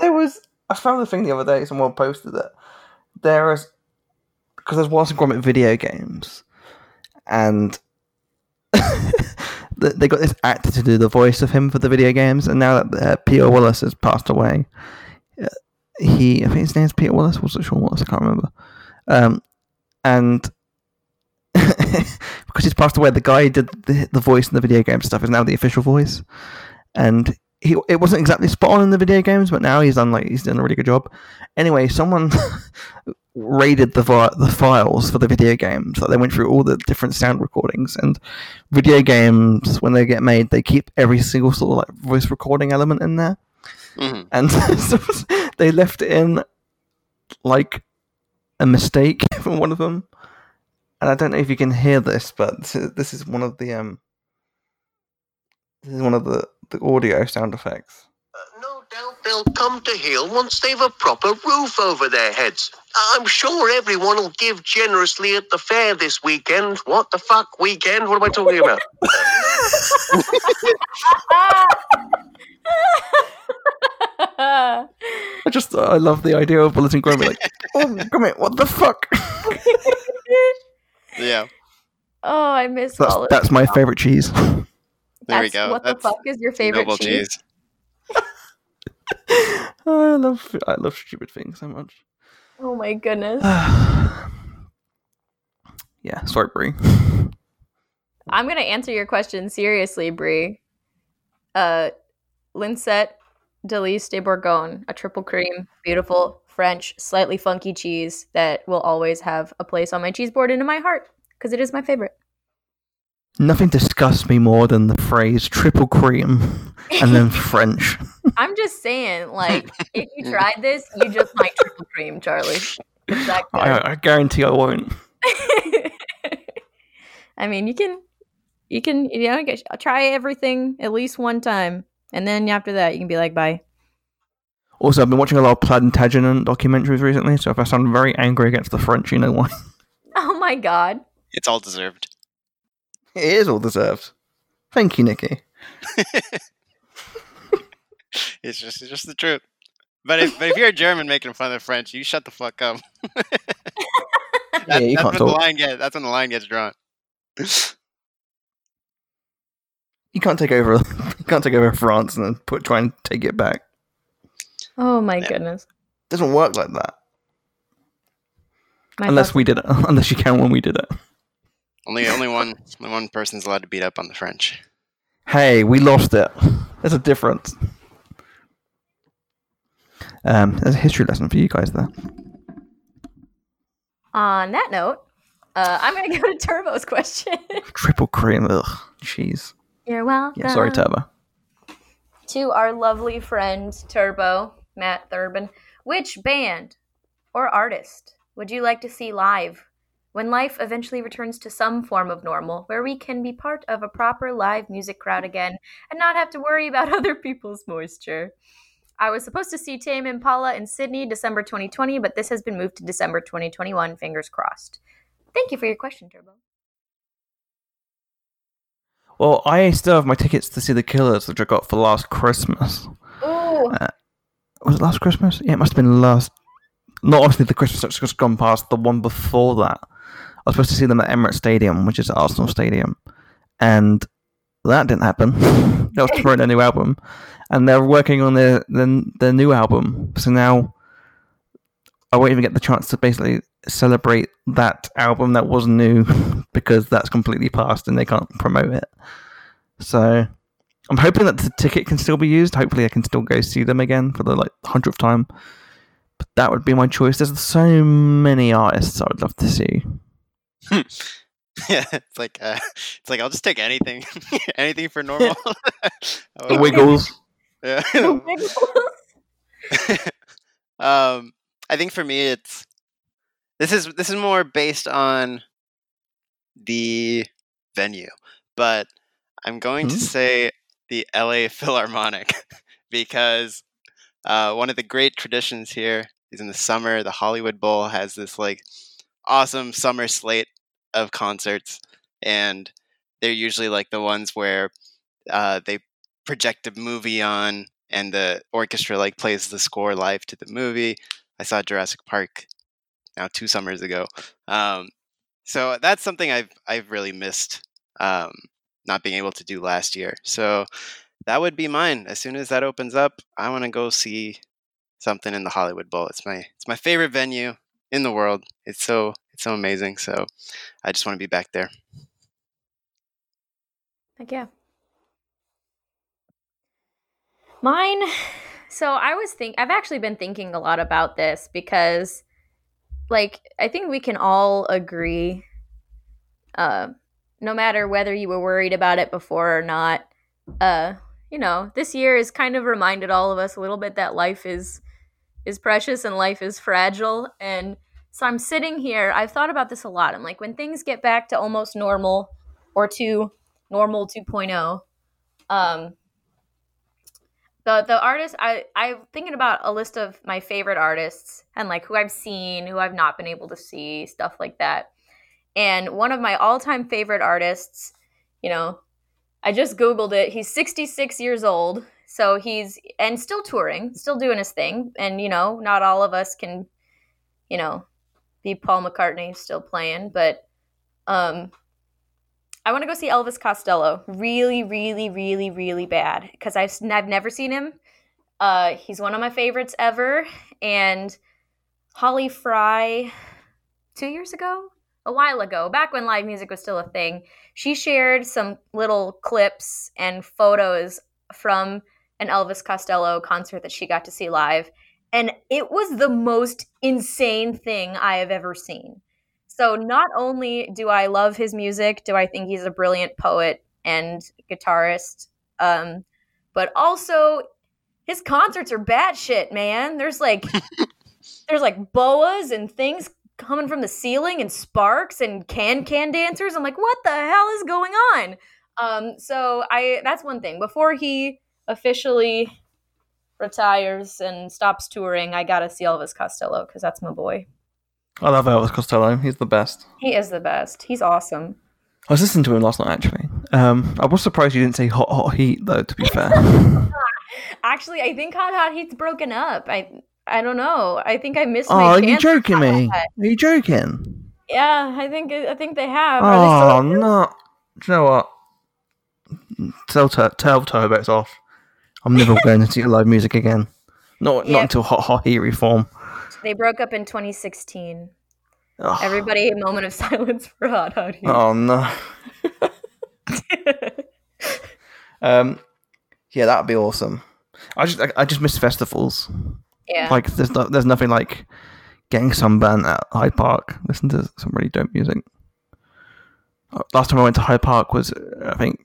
there was. I found the thing the other day. Someone posted it. There is because there's Wallace and Gromit video games, and they got this actor to do the voice of him for the video games. And now that uh, Peter Wallace has passed away, uh, he I think his name's Peter Wallace. Was it Sean Wallace? I can't remember. Um, and because he's passed away, the guy who did the, the voice in the video game stuff is now the official voice, and he it wasn't exactly spot on in the video games, but now he's done like he's done a really good job. Anyway, someone raided the vi- the files for the video games. Like they went through all the different sound recordings and video games when they get made, they keep every single sort of like voice recording element in there, hmm and so they left it in like a mistake from one of them. And I don't know if you can hear this, but this is, this is one of the um, this is one of the the audio sound effects. No doubt they'll come to heel once they've a proper roof over their heads. I'm sure everyone will give generously at the fair this weekend. What the fuck weekend? What am I talking about? I just I love the idea of Bulletin Gromit like, oh Gromit, what the fuck? Yeah, oh, I miss that's that's my favorite cheese. there we go. What That's the fuck is your favorite cheese? cheese. I love I love stupid things so much. Oh my goodness. yeah, sorry, Brie. I'm gonna answer your question seriously, Brie. Uh, Lincette Délice de Bourgogne, a triple cream, beautiful, French, slightly funky cheese that will always have a place on my cheese board and in my heart because it is my favorite. Nothing disgusts me more than the phrase triple cream and then French. I'm just saying, like, if you tried this, you just might triple cream, Charlie. It's. I, I guarantee I won't. I mean, you can, you can, you know, get- try everything at least one time, and then after that, you can be like, bye. Also, I've been watching a lot of Plantagenet documentaries recently, so if I sound very angry against the French, you know why. Oh my god. It's all deserved. It is all deserved. Thank you, Nikki. It's just it's just the truth. But if but if you're a German making fun of the French, you shut the fuck up. Yeah, you that's can't when the line get that's when the line gets drawn. You can't take over. You can't take over France and then put try and take it back. Oh my Yeah. goodness. It doesn't work like that. My unless fuck- we did it. Unless you count when we did it. Only only one only one person's allowed to beat up on the French. Hey, we lost it. There's a difference. Um, there's a history lesson for you guys there. On that note, uh, I'm gonna go to Turbo's question. Triple cream. Ugh, jeez. You're welcome. Yeah, sorry, Turbo. to our lovely friend Turbo, Matt Thurbin. Which band or artist would you like to see live when life eventually returns to some form of normal where we can be part of a proper live music crowd again and not have to worry about other people's moisture? I was supposed to see Tame Impala in Sydney December 2020, but this has been moved to December 2021. Fingers crossed. Thank you for your question, Turbo. Well, I still have my tickets to see the Killers, which I got for last Christmas. Ooh, uh, Was it last Christmas? Yeah, it must have been last. Not obviously the Christmas that's just gone past. The one before that, was supposed to see them at Emirates Stadium, which is Arsenal Stadium, and that didn't happen. they was promote their new album, and they're working on their their, their new album. So now I won't even get the chance to basically celebrate that album that was new because that's completely past and they can't promote it. So I'm hoping that the ticket can still be used. Hopefully, I can still go see them again for the like hundredth time. But that would be my choice. There's so many artists I would love to see. yeah, it's like uh, it's like I'll just take anything, anything for normal. The Wiggles. Yeah. um, I think for me, it's this is this is more based on the venue, but I'm going to Hmm. say the LA Philharmonic because uh, one of the great traditions here is in the summer. The Hollywood Bowl has this like awesome summer slate of concerts, and they're usually like the ones where uh, they project a movie on and the orchestra like plays the score live to the movie. I saw Jurassic Park now two summers ago. Um, so that's something I've I've really missed um, not being able to do last year. So that would be mine. As soon as that opens up, I want to go see something in the Hollywood Bowl. It's my it's my favorite venue in the world. It's so it's so amazing. So I just want to be back there. Heck yeah. Mine. So I was think I've actually been thinking a lot about this because like I think we can all agree uh no matter whether you were worried about it before or not uh you know this year has kind of reminded all of us a little bit that life is is precious and life is fragile. And so I'm sitting here I've thought about this a lot. I'm like when things get back to almost normal or to normal 2.0 um the the artist i i'm thinking about a list of my favorite artists and like who i've seen who i've not been able to see stuff like that. And one of my all-time favorite artists you know i just googled it. He's 66 years old so he's and still touring still doing his thing. And you know not all of us can you know be paul mccartney still playing but um I want to go see Elvis Costello. Really, really, really, really bad. Because I've I've never seen him. Uh, he's one of my favorites ever, and Holly Fry, two years ago, a while ago, back when live music was still a thing, she shared some little clips and photos from an Elvis Costello concert that she got to see live, and it was the most insane thing I have ever seen. So not only do I love his music, do I think he's a brilliant poet and guitarist, um, but also his concerts are batshit, man. There's like there's like boas and things coming from the ceiling and sparks and can can dancers. I'm like, what the hell is going on? Um, so I that's one thing. Before he officially retires and stops touring, I gotta see Elvis Costello because that's my boy. I love Elvis Costello. He's the best. He is the best. He's awesome. I was listening to him last night actually. Um, I was surprised you didn't say hot hot heat though. To be fair, Actually, I think Hot Hot Heat's broken up. I I don't know. I think I missed. oh, are you joking me? Are you joking? Yeah, I think I think they have. They Oh out no! Do you know what? Tell tell Turbo it's off. I'm never going to see live music again. Not Yeah. not until hot hot heat reform. They broke up in 2016. Ugh. Everybody, a moment of silence for Hot Hot Heat. Oh no. Um, yeah, that'd be awesome. I just I, I just miss festivals. yeah. Like there's no, there's nothing like getting sunburnt at Hyde Park. Listen to some really dope music. Uh, Last time I went to Hyde Park was I think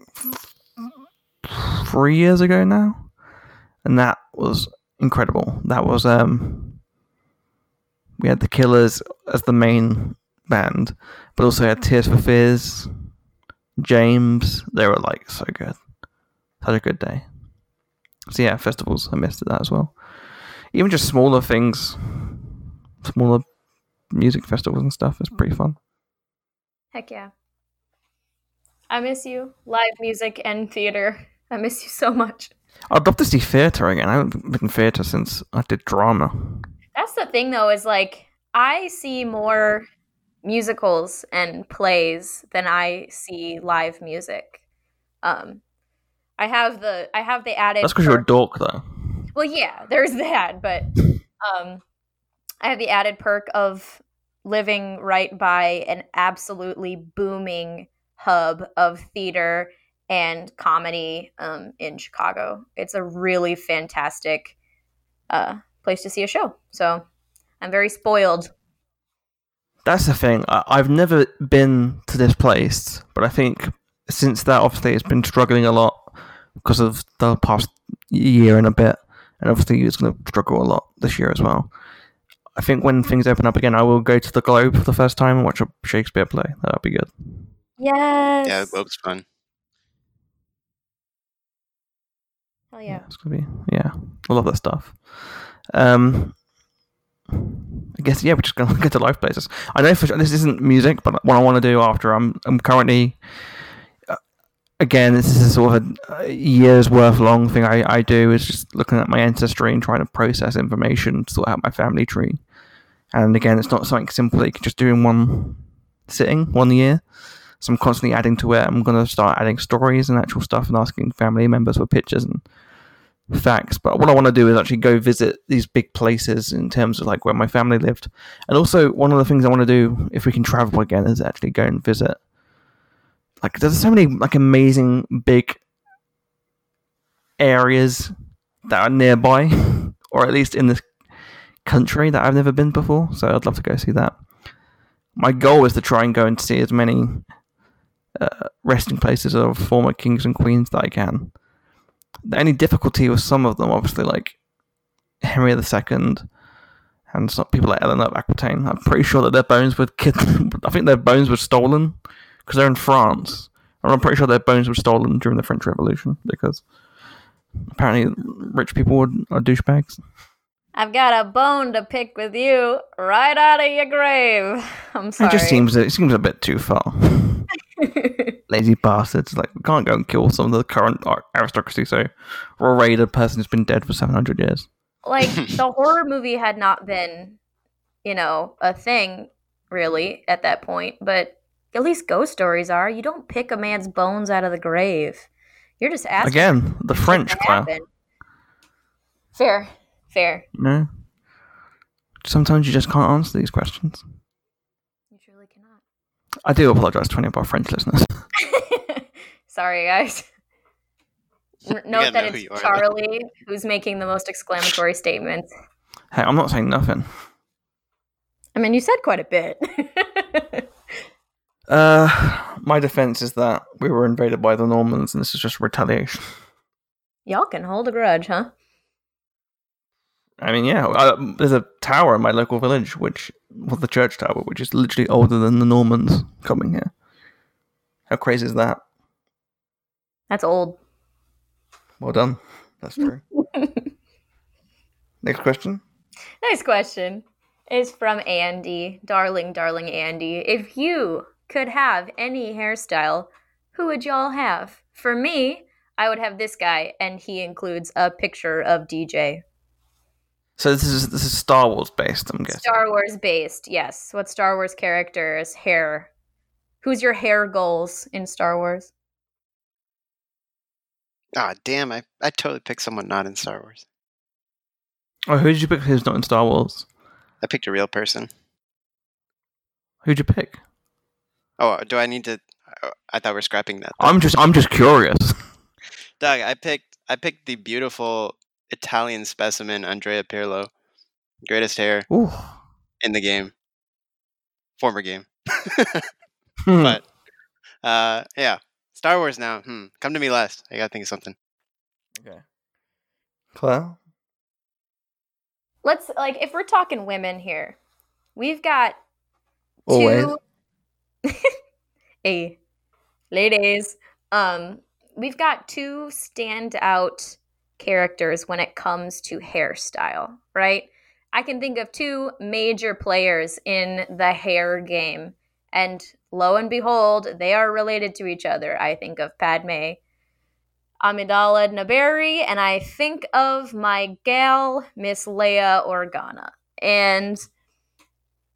three years ago now, and that was incredible. That was um we had the Killers as the main band, but also had Tears for Fears, James. They were like so good. Had a good day. So yeah, festivals. I missed that as well. Even just smaller things, smaller music festivals and stuff is pretty fun. Heck yeah. I miss you. Live music and theater. I miss you so much. I'd love to see theatre again. I haven't been in theatre since I did drama. That's the thing though, is like I see more musicals and plays than I see live music. Um I have the I have the added That's because you're a dork, though. Well, yeah, there's that, but um, I have the added perk of living right by an absolutely booming hub of theater and comedy um, in Chicago. It's a really fantastic uh, place to see a show. So I'm very spoiled. That's the thing. I- I've never been to this place, but I think since that, obviously, it's been struggling a lot because of the past year and a bit, and obviously, it's going to struggle a lot this year as well. I think when things open up again, I will go to the Globe for the first time and watch a Shakespeare play. That'll be good. Yes. Yeah, it looks fun. Hell yeah. It's gonna be yeah. I love that stuff. Um, I guess yeah, we're just gonna get to live places. I know for sure this isn't music, but what I want to do after I'm I'm currently uh, again this is a sort of a, a year's worth long thing I I do is just looking at my ancestry and trying to process information, sort out my family tree. And again, it's not something simple that you can just do in one sitting, one year. So I'm constantly adding to it. I'm going to start adding stories and actual stuff and asking family members for pictures and facts. But what I want to do is actually go visit these big places in terms of like where my family lived. And also, one of the things I want to do if we can travel again is actually go and visit. Like, there's so many like amazing big areas that are nearby, or at least in this country that I've never been before. So I'd love to go see that. My goal is to try and go and see as many uh, resting places of former kings and queens that I can. The only difficulty with some of them, obviously, like Henry II and some people like Eleanor of Aquitaine, I'm pretty sure that their bones were kid- I think their bones were stolen because they're in France. And I'm pretty sure their bones were stolen during the French Revolution because apparently rich people are, are douchebags. I've got a bone to pick with you right out of your grave. I'm sorry. It just seems it seems a bit too far. Lazy bastards! Like we can't go and kill some of the current aristocracy, so we'll raid a person who's been dead for seven hundred years. like the horror movie had not been, you know, a thing really at that point, but at least ghost stories are. You don't pick a man's bones out of the grave. You're just asking Again, the French, to Claire. Fair, fair. No. Sometimes you just can't answer these questions. You truly cannot. I do apologise to any of our French listeners. Sorry, guys. Note that know who it's are. Charlie who's making the most exclamatory statements. Hey, I'm not saying nothing. I mean, you said quite a bit. Uh, my defense is that we were invaded by the Normans, and this is just retaliation. Y'all can hold a grudge, huh? I mean, yeah, uh, there's a tower in my local village, which was the church tower, which is literally older than the Normans coming here. How crazy is that? That's old. Well done. That's true. Next question. Next question is from Andy, darling, darling Andy. If you could have any hairstyle, who would y'all have? For me, I would have this guy, and he includes a picture of DJ. So this is this is Star Wars based, I'm guessing. Star Wars based, yes. What Star Wars characters hair? Who's your hair goals in Star Wars? Ah, damn! I I totally picked someone not in Star Wars. Oh, who did you pick? Who's not in Star Wars? I picked a real person. Who'd you pick? Oh, do I need to? oh, I thought we're scrapping that. I'm just I'm just curious. Doug, I picked I picked the beautiful Italian specimen Andrea Pirlo, greatest hair Ooh. in the game, former game. Hmm. but uh, yeah, Star Wars now. Hmm, come to me last. I gotta think of something. okay. Claire. Let's like if we're talking women here, we've got Always. two hey ladies. Um we've got two standout characters when it comes to hairstyle, right? I can think of two major players in the hair game. And lo and behold, they are related to each other. I think of Padme Amidala Naberrie, and I think of my gal, Miss Leia Organa. And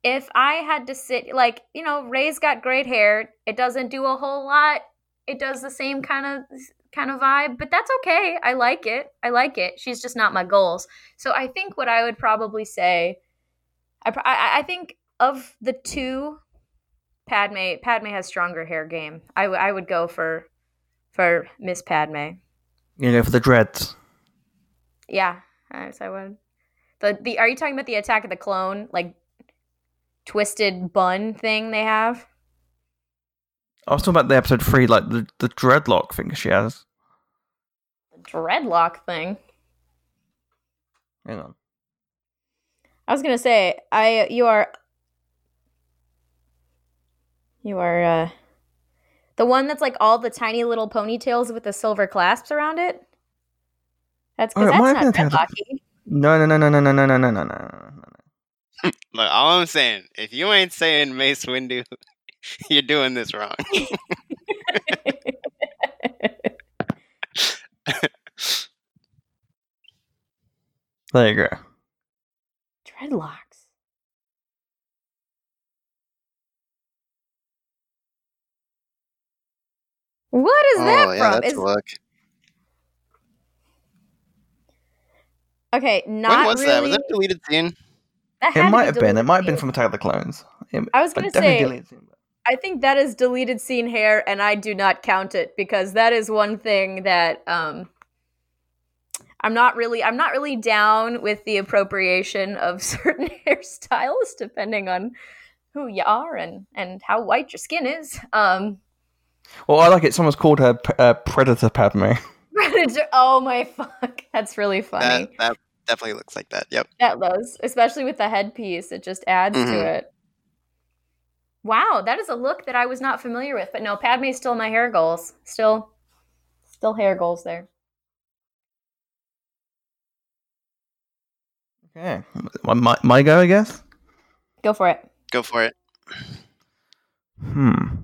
if I had to sit, like, you know, Rey's got great hair. It doesn't do a whole lot. It does the same kind of kind of vibe, but that's okay. I like it. I like it. She's just not my goals. So I think what I would probably say, I I, I think of the two, Padme Padme has stronger hair game. I, w- I would go for for Miss Padme. You go for the dreads. Yeah, yes, I would. The the are you talking about the Attack of the Clone like twisted bun thing they have? I was talking about the episode three, like the, the dreadlock thing she has. The dreadlock thing. Hang on. I was gonna say I you are you are uh the one that's like all the tiny little ponytails with the silver clasps around it. That's Oh, because it that's have not been Attack dreadlocky. No, no, no, no, no, no, no, no, no, no, no. Look, all I'm saying, if you ain't saying Mace Windu, you're doing this wrong. There you go. Dreadlocks. What is that oh yeah, from? that's Is- a look. okay, When was really. that? Was that deleted scene? that It might have been. It might have been from Attack of the Clones. It- I was gonna say- deleted scene. I think that is deleted scene hair, and I do not count it because that is one thing that um, I'm not really I'm not really down with the appropriation of certain hairstyles, depending on who you are and and how white your skin is. Um, Well, I like it. Someone's called her P- uh, Predator Padme. Predator. Oh my fuck, that's really funny. That, that definitely looks like that. Yep. That does, especially with the headpiece. It just adds Mhm. to it. Wow, that is a look that I was not familiar with. But no, Padme's still my hair goals. Still, still hair goals there. Okay, my, my, my go, I guess. Go for it. Go for it. Hmm.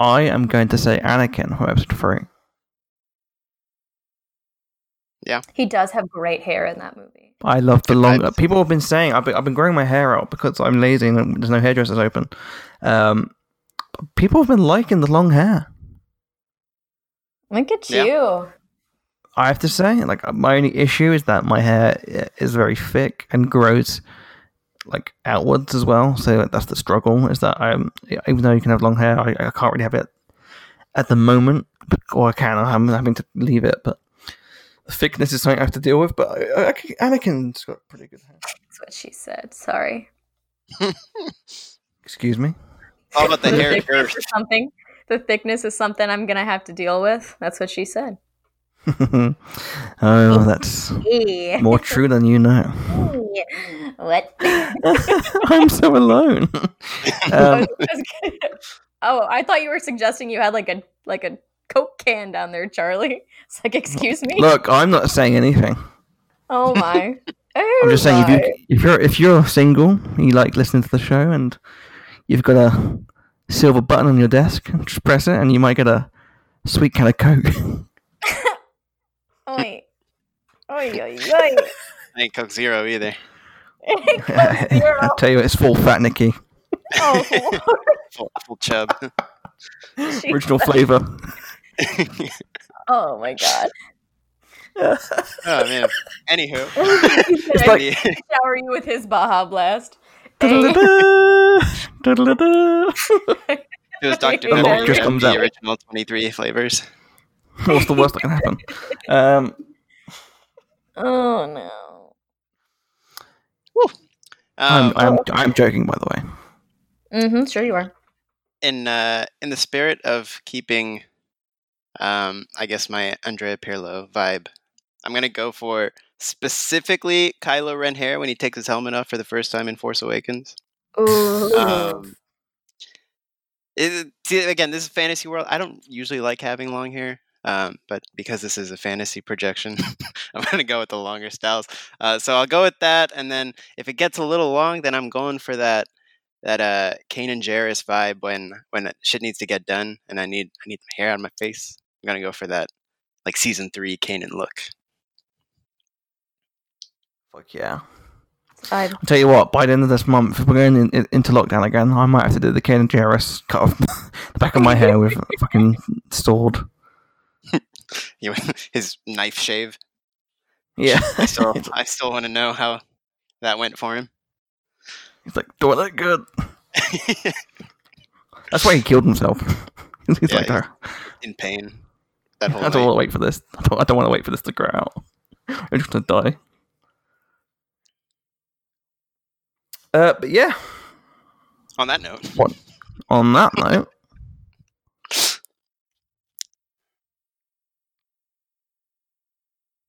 I am going to say Anakin from episode three. He does have great hair in that movie. I love the long. People have been saying I've been, I've been growing my hair out because I'm lazy and there's no hairdressers open. Um, people have been liking the long hair. Look at Yeah. you. I have to say, like uh, my only issue is that my hair uh, is very thick and grows like outwards as well. So that's the struggle. Is that I'm um, even though you can have long hair, I, I can't really have it at the moment, or I can. I'm having to leave it. But thickness is something I have to deal with, but I, I, can- Anakin's got pretty good hair. That's what she said. Sorry. Excuse me. How about the The hair thickness girth? is something. The thickness is something I'm gonna have to deal with. That's what she said. oh, that's more true than you know. what? I'm so alone. um, oh, I thought you were suggesting you had like a like a Coke can down there, Charlie. It's like, excuse me. look, I'm not saying anything. Oh my. Oh I'm just saying if you if you're if you're single, you like listening to the show, and you've got a silver button on your desk, just press it, and you might get a sweet can of Coke. Oi. Oi, oi, oi. I ain't Coke Zero either. I tell you, it's full fat, Nikki. oh, Full, full chub. Original flavor. oh my god. oh man. Anywho, He's It's like- shower you with his Baja Blast. It was Dr. The Pepper. just comes the out. original 23 flavors. What's the worst that can happen? Um, oh no. I'm, Um, I'm I'm joking, by the way. Mm-hmm, sure you are. in uh, in the spirit of keeping, um, I guess my Andrea Pirlo vibe, I'm gonna go for specifically Kylo Ren hair when he takes his helmet off for the first time in Force Awakens. Um, it, see, again, this is fantasy world. I don't usually like having long hair, um, but because this is a fantasy projection, I'm gonna go with the longer styles. Uh, so I'll go with that, and then if it gets a little long, then I'm going for that that uh Kanan Jarrus vibe when when shit needs to get done, and I need I need hair on my face. I'm gonna go for that, like season three Kanan look. Fuck yeah. I, I'll tell you what, by the end of this month, if we're going in, in- into lockdown again, I might have to do the Kanan and Jarrus cut off the back of my hair with a fucking sword. You his knife shave. Yeah. I still I still want to know how that went for him. He's like, do I look good? That's why he killed himself. He's Yeah, like, he's- "Ah, in pain. That whole I don't night. want to wait for this. I don't, I don't want to wait for this to grow out. I'm just going to die. Uh, but yeah, On that note, on that note,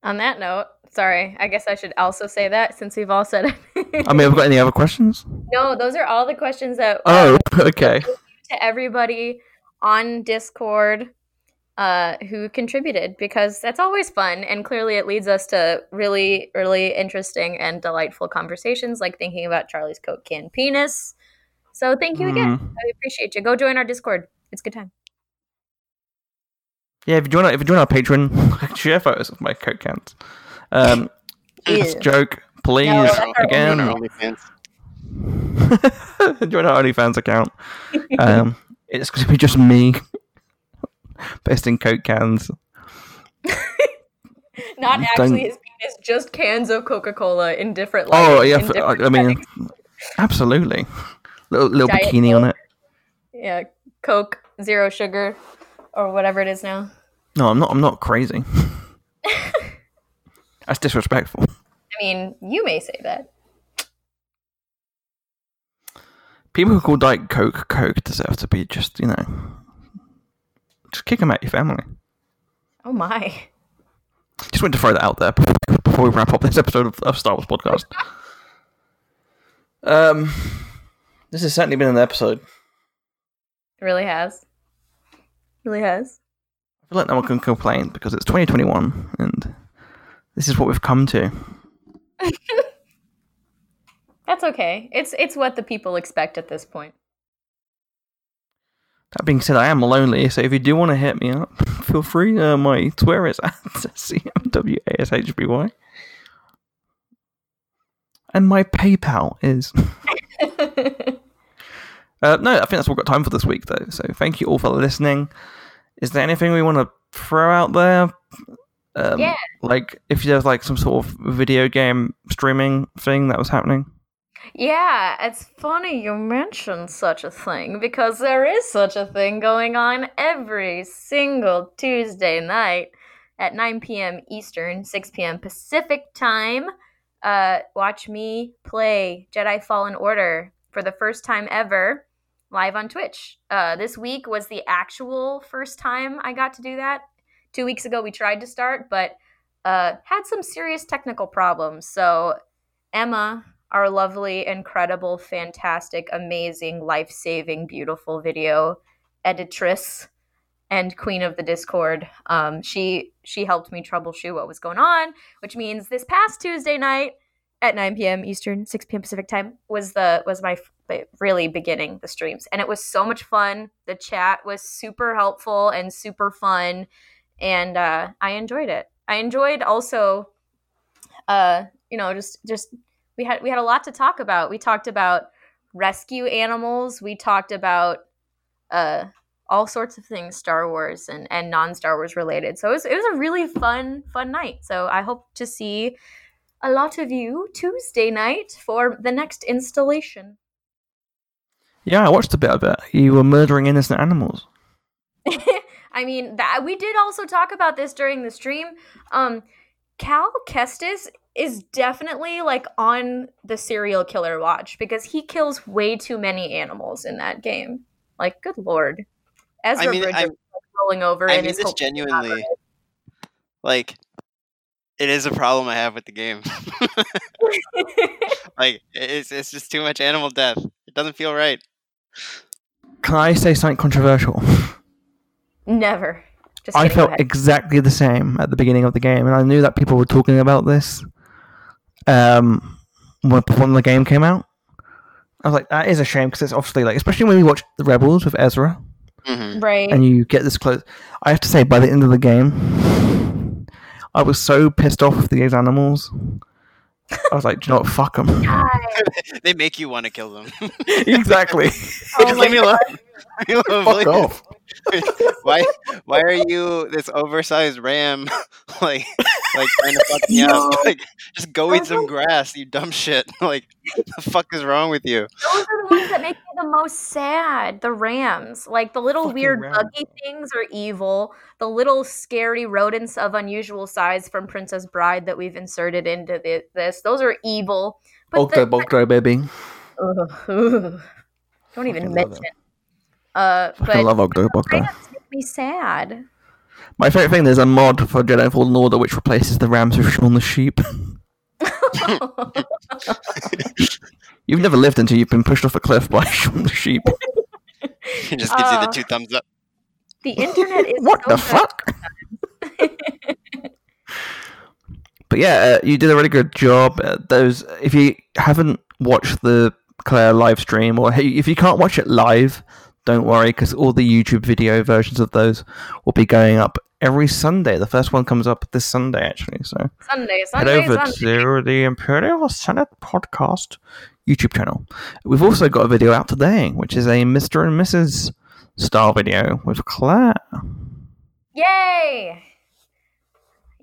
on that note, sorry, I guess I should also say that since we've all said it. I mean, have we got any other questions? no, those are all the questions that Oh, uh, okay. to everybody on Discord uh, who contributed because that's always fun and clearly it leads us to really, really interesting and delightful conversations like thinking about Charlie's Coke can penis. So thank you again. Mhm. I appreciate you. Go join our Discord. It's a good time. Yeah, if you join our, if you join our Patreon, share photos of my Coke cans. Um, it's joke, please. No, again, on our join our OnlyFans account. Um, it's going to be just me pasting Coke cans. Not actually his penis, just cans of Coca Cola in different. Oh yeah, in f- I mean, absolutely. Little little Diet bikini on it. yeah, Coke, zero sugar, or whatever it is now. No, I'm not. I'm not crazy. That's disrespectful. I mean, you may say that. People who call Diet Coke Coke deserve to be just, you know, just kick them out your family. Oh my. Just wanted to throw that out there before we wrap up this episode of, of Star Wars podcast. Um, this has certainly been an episode. It really has. Really has. I feel like no one can complain because it's 2021 and this is what we've come to. That's okay. It's it's what the people expect at this point. That being said, I am lonely, so if you do want to hit me up, feel free. Uh, my Twitter is at CMWASHBY. And my PayPal is. Uh, no, I think that's all we've got time for this week, though. So thank you all for listening. Is there anything we want to throw out there? Um, Yeah. Like, if there's like some sort of video game streaming thing that was happening. Yeah, it's funny you mentioned such a thing because there is such a thing going on every single Tuesday night at 9 p.m. Eastern, 6 p.m. Pacific time. Uh, watch me play Jedi Fallen Order for the first time ever live on Twitch. Uh, this week was the actual first time I got to do that. Two weeks ago, we tried to start, but uh, had some serious technical problems. So, Emma, our lovely, incredible, fantastic, amazing, life saving, beautiful video editress and queen of the discord. Um, she she helped me troubleshoot what was going on which means this past tuesday night at 9 p.m eastern 6 p.m pacific time was the was my really beginning the streams. And it was so much fun. The chat was super helpful and super fun. And uh, i enjoyed it. I enjoyed also uh you know just just we had we had a lot to talk about we talked about rescue animals we talked about uh all sorts of things Star Wars and, and non Star Wars related. So it was, it was a really fun, fun night. So I hope to see a lot of you Tuesday night for the next installation. Yeah, I watched a bit of it. You were murdering innocent animals. I mean, that we did also talk about this during the stream. Um, Cal Kestis is definitely like on the serial killer watch because he kills way too many animals in that game. Like, good lord. Ezra I mean, Bridger I'm- rolling over I in mean his this genuinely. Like, it is a problem I have with the game. like, it's it's just too much animal death. It doesn't feel right. Can I say something controversial? Never. Just I felt ahead. exactly the same at the beginning of the game, and I knew that people were talking about this um, when, when the game came out. I was like, that is a shame because it's obviously like, especially when you watch the Rebels with Ezra, hmm right. and you get this close. I have to say, by the end of the game, I was so pissed off with these animals. I was like, do you know what? Fuck them. They make you want to kill them. exactly. Oh Just leave me alone. Leave me alone, Fuck please. off. why why are you this oversized ram like like trying to fuck me up? Like just go eat some grass, you dumb shit. Like the fuck is wrong with you? Those are the ones that make me the most sad. The rams. Like the little Fucking weird rams. buggy things are evil. The little scary rodents of unusual size from Princess Bride that we've inserted into the, this, those are evil. But Bogdo, Bogdo, baby. Ugh, ugh. don't even mention it. Uh, I love Oggdo, Bogdo. rams make me sad. My favorite thing, there's a mod for Jedi Fallen Order which replaces the rams with Shaun the Sheep. You've never lived until you've been pushed off a cliff by Shaun the Sheep. It just gives you Uh, the two thumbs up. the internet is what so the fuck? but yeah, uh, you did a really good job. Uh, those, if you haven't watched the Claire live stream, or hey, if you can't watch it live, don't worry because all the YouTube video versions of those will be going up every Sunday. The first one comes up this Sunday, actually. So Sunday, head Sunday, over Sunday. to the Imperial Senate podcast YouTube channel. We've also got a video out today, which is a Mr. and Mrs. style video with Claire. Yay!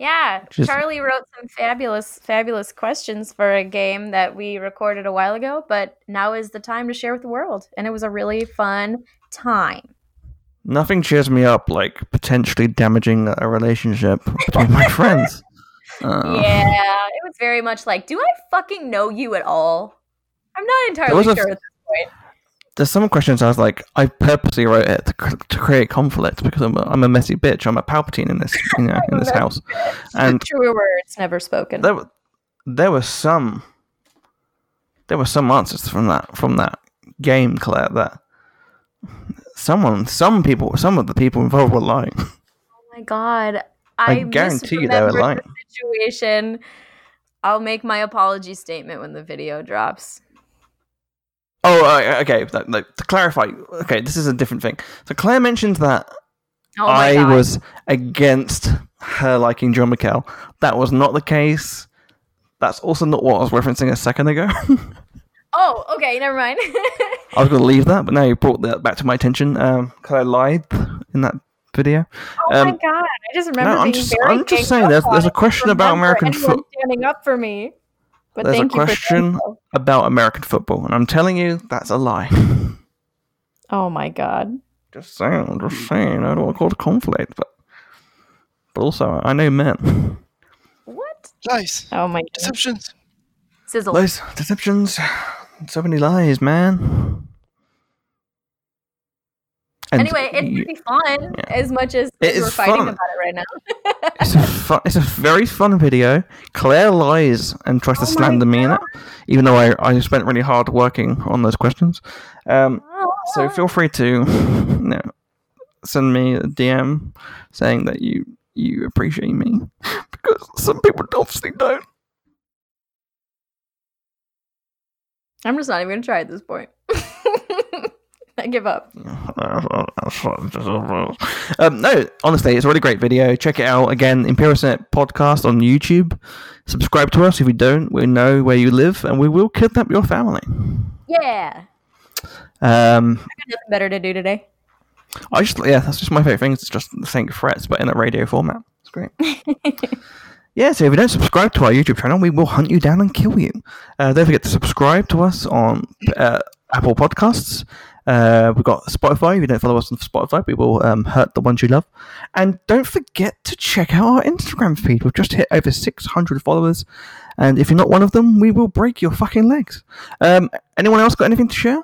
Yeah, Just- Charlie wrote some fabulous, fabulous questions for a game that we recorded a while ago, but now is the time to share with the world. And it was a really fun time. Nothing cheers me up like potentially damaging a relationship between my friends. Uh, yeah, it was very much like, do I fucking know you at all? I'm not entirely sure at this point. There's some questions I was like, I purposely wrote it to, cr- to create conflict because I'm a, I'm a messy bitch. I'm a Palpatine in this you know, in this house, and Truer words never spoken. there were there were some there were some answers from that from that game, Claire. That someone, some people, some of the people involved were lying. Oh my god. I I, guarantee you they were lying. the situation. I'll make my apology statement when the video drops. Oh, uh, okay. to clarify, okay, this is a different thing. So Claire mentioned that Oh I god. was against her liking John McKell. That was not the case. That's also not what I was referencing a second ago. Oh, okay, never mind. I was going to leave that, but now you brought that back to my attention. Um, Claire lied in that video. oh my Um, god, I just remember no, I'm just- I'm just saying there's- there's a question about American anyone standing up for me. But There's a thank you for doing question so. about American football, and I'm telling you, that's a lie. Oh my god. just saying, I'm just saying. I don't want to cause conflict, but Also, I know men. What? Lies, Oh my god. deceptions. Sizzle. Lies, deceptions, so many lies, man. And Anyway, it's pretty fun yeah. as much as It we're fighting fun. about it right now. It's a fun, it's a very fun video. Claire lies and tries to Oh my slander me in it, even though I, I spent really hard working on those questions. Um, so feel free to you know, send me a DM saying that you you appreciate me because some people obviously don't. I'm just not even gonna try at this point. I give up. um, no, honestly, it's a really great video. Check it out again. Imperial Senate podcast on YouTube. Subscribe to us if you don't. We know where you live, and we will kidnap your family. Yeah. Um, Got nothing better to do today. I just yeah, that's just my favorite thing. It's just saying threats, but in a radio format. It's great. yeah, so if you don't subscribe to our YouTube channel, we will hunt you down and kill you. Uh, don't forget to subscribe to us on uh, Apple Podcasts. Uh, we've got Spotify. If you don't follow us on Spotify, we will um, hurt the ones you love. And don't forget to check out our Instagram feed. We've just hit over 600 followers. And if you're not one of them, we will break your fucking legs. Um, anyone else got anything to share?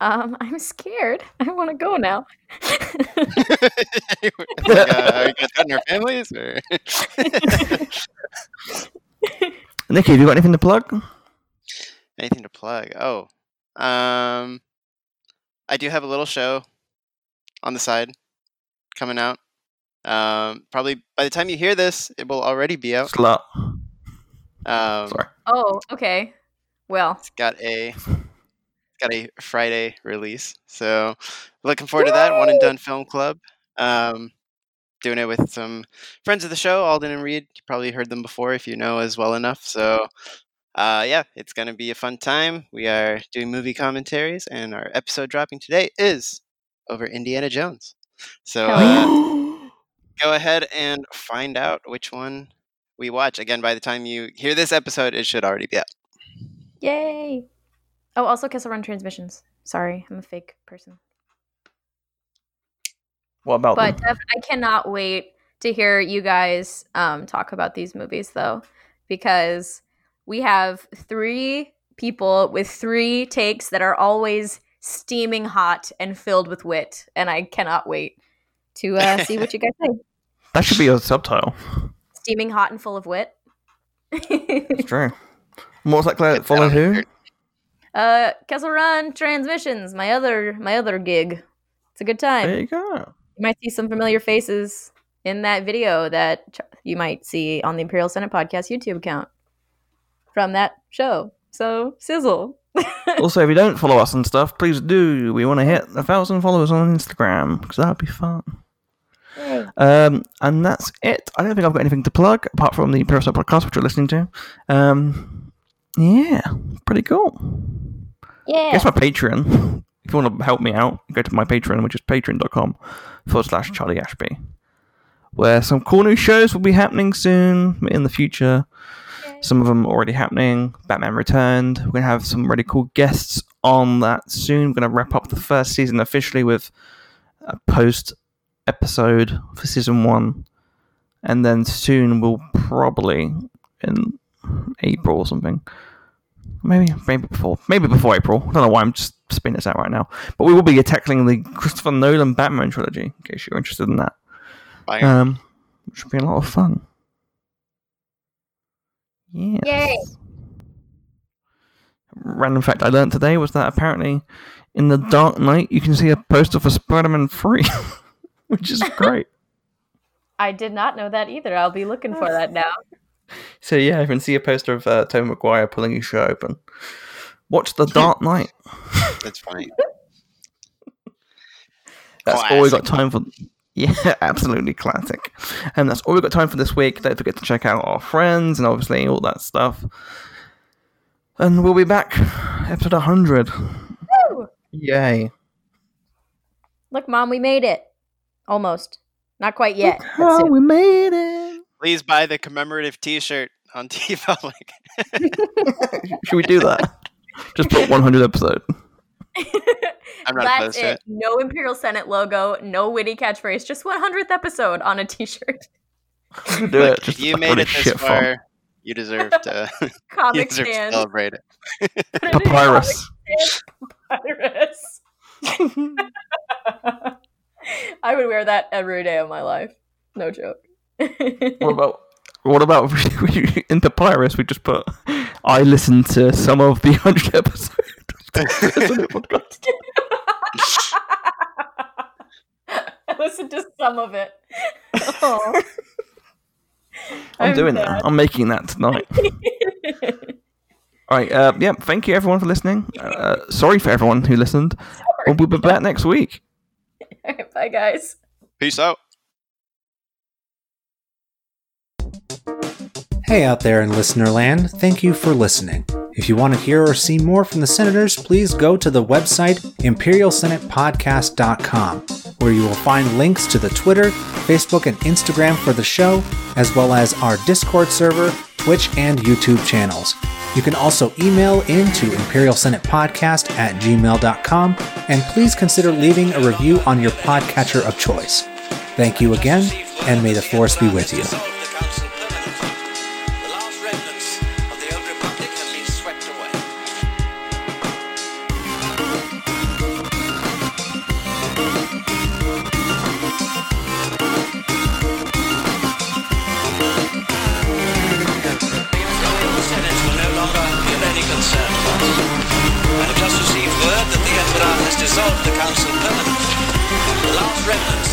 Um, I'm scared. I want to go now. like, uh, are you guys got in our families? Or? Nikki, have you got anything to plug? Anything to plug? Oh, um, I do have a little show on the side coming out. Um, probably by the time you hear this, it will already be out. Slut. Um, Sorry. oh, okay. Well, it's got a got a Friday release, so looking forward to that. One and Done Film Club. Um, doing it with some friends of the show, Alden and Reed. You probably heard them before if you know as well enough. So, uh, yeah, it's gonna be a fun time. We are doing movie commentaries, and our episode dropping today is over Indiana Jones. So. Uh, go ahead and find out which one we watch. Again, by the time you hear this episode, it should already be out. yay. Oh, also Kessel Run transmissions. Sorry, I'm a fake person. What about But them? def- I cannot wait to hear you guys um, talk about these movies, though, because we have three people with three takes that are always steaming hot and filled with wit, and I cannot wait to uh, see what you guys say. That should be your subtitle. Steaming hot and full of wit. It's true. And What was that, Claire? Get that Follow on who? your- uh, Kessel Run transmissions. My other my other gig. It's a good time. There you go. you might see some familiar faces in that video that you might see on the Imperial Senate Podcast YouTube account from that show. So sizzle. Also, if you don't follow us and stuff, please do. We want to hit a thousand followers on Instagram because that would be fun. Um, and that's it. I don't think I've got anything to plug apart from the Senate podcast, which you're listening to. Um, yeah, pretty cool. yeah. Guess my Patreon. If you want to help me out, go to my Patreon, which is patreon.com forward slash Charlie Ashby, where some cool new shows will be happening soon in the future. Some of them already happening. Batman Returned. We're going to have some really cool guests on that soon. We're going to wrap up the first season officially with a post episode for season one. And then soon we'll probably, in April or something, maybe maybe before maybe before April. I don't know why I'm just spinning this out right now. But we will be tackling the Christopher Nolan Batman trilogy, in case you're interested in that. Um, which will be a lot of fun. Yes. Yay. Random fact I learned today was that apparently in the Dark Knight you can see a poster for Spider-Man 3, which is great. I did not know that either. I'll be looking for that now. so yeah, you can see a poster of uh, Tobey Maguire pulling his shirt open. Watch the Dark Knight. That's funny. That's all we got time for. Yeah, absolutely classic. And that's all we've got time for this week. Don't forget to check out our friends and obviously all that stuff. And we'll be back, episode 100. Woo! Yay. Look, mom, we made it. Almost. Not quite yet. but Oh, we made it. Please buy the commemorative T-shirt on TeePublic. Should we do that? Just put 100 episode. I'm not That's opposed to it. it. No Imperial Senate logo, no witty catchphrase, just 100th episode on a t-shirt. Do Look, it. Just you made it this shit font. far. You deserve to. you Comic deserve to celebrate it. Put it in Papyrus. Papyrus. I would wear that every day of my life. No joke. What about what about in Papyrus? We just put. I listened to some of the hundred episodes. I listened to some of it. Aw. I'm, I'm doing sad. that. I'm making that tonight. All right. Uh, yeah. Thank you everyone for listening. Uh, sorry for everyone who listened. We'll be back next week. Bye, guys. Peace out. Hey out there in listener land, thank you for listening. If you want to hear or see more from the senators, please go to the website imperialsenatepodcast.com, where you will find links to the Twitter, Facebook, and Instagram for the show, as well as our Discord server, Twitch, and YouTube channels. You can also email into imperialsenatepodcast at gmail.com, and please consider leaving a review on your podcatcher of choice. Thank you again, and may the force be with you. I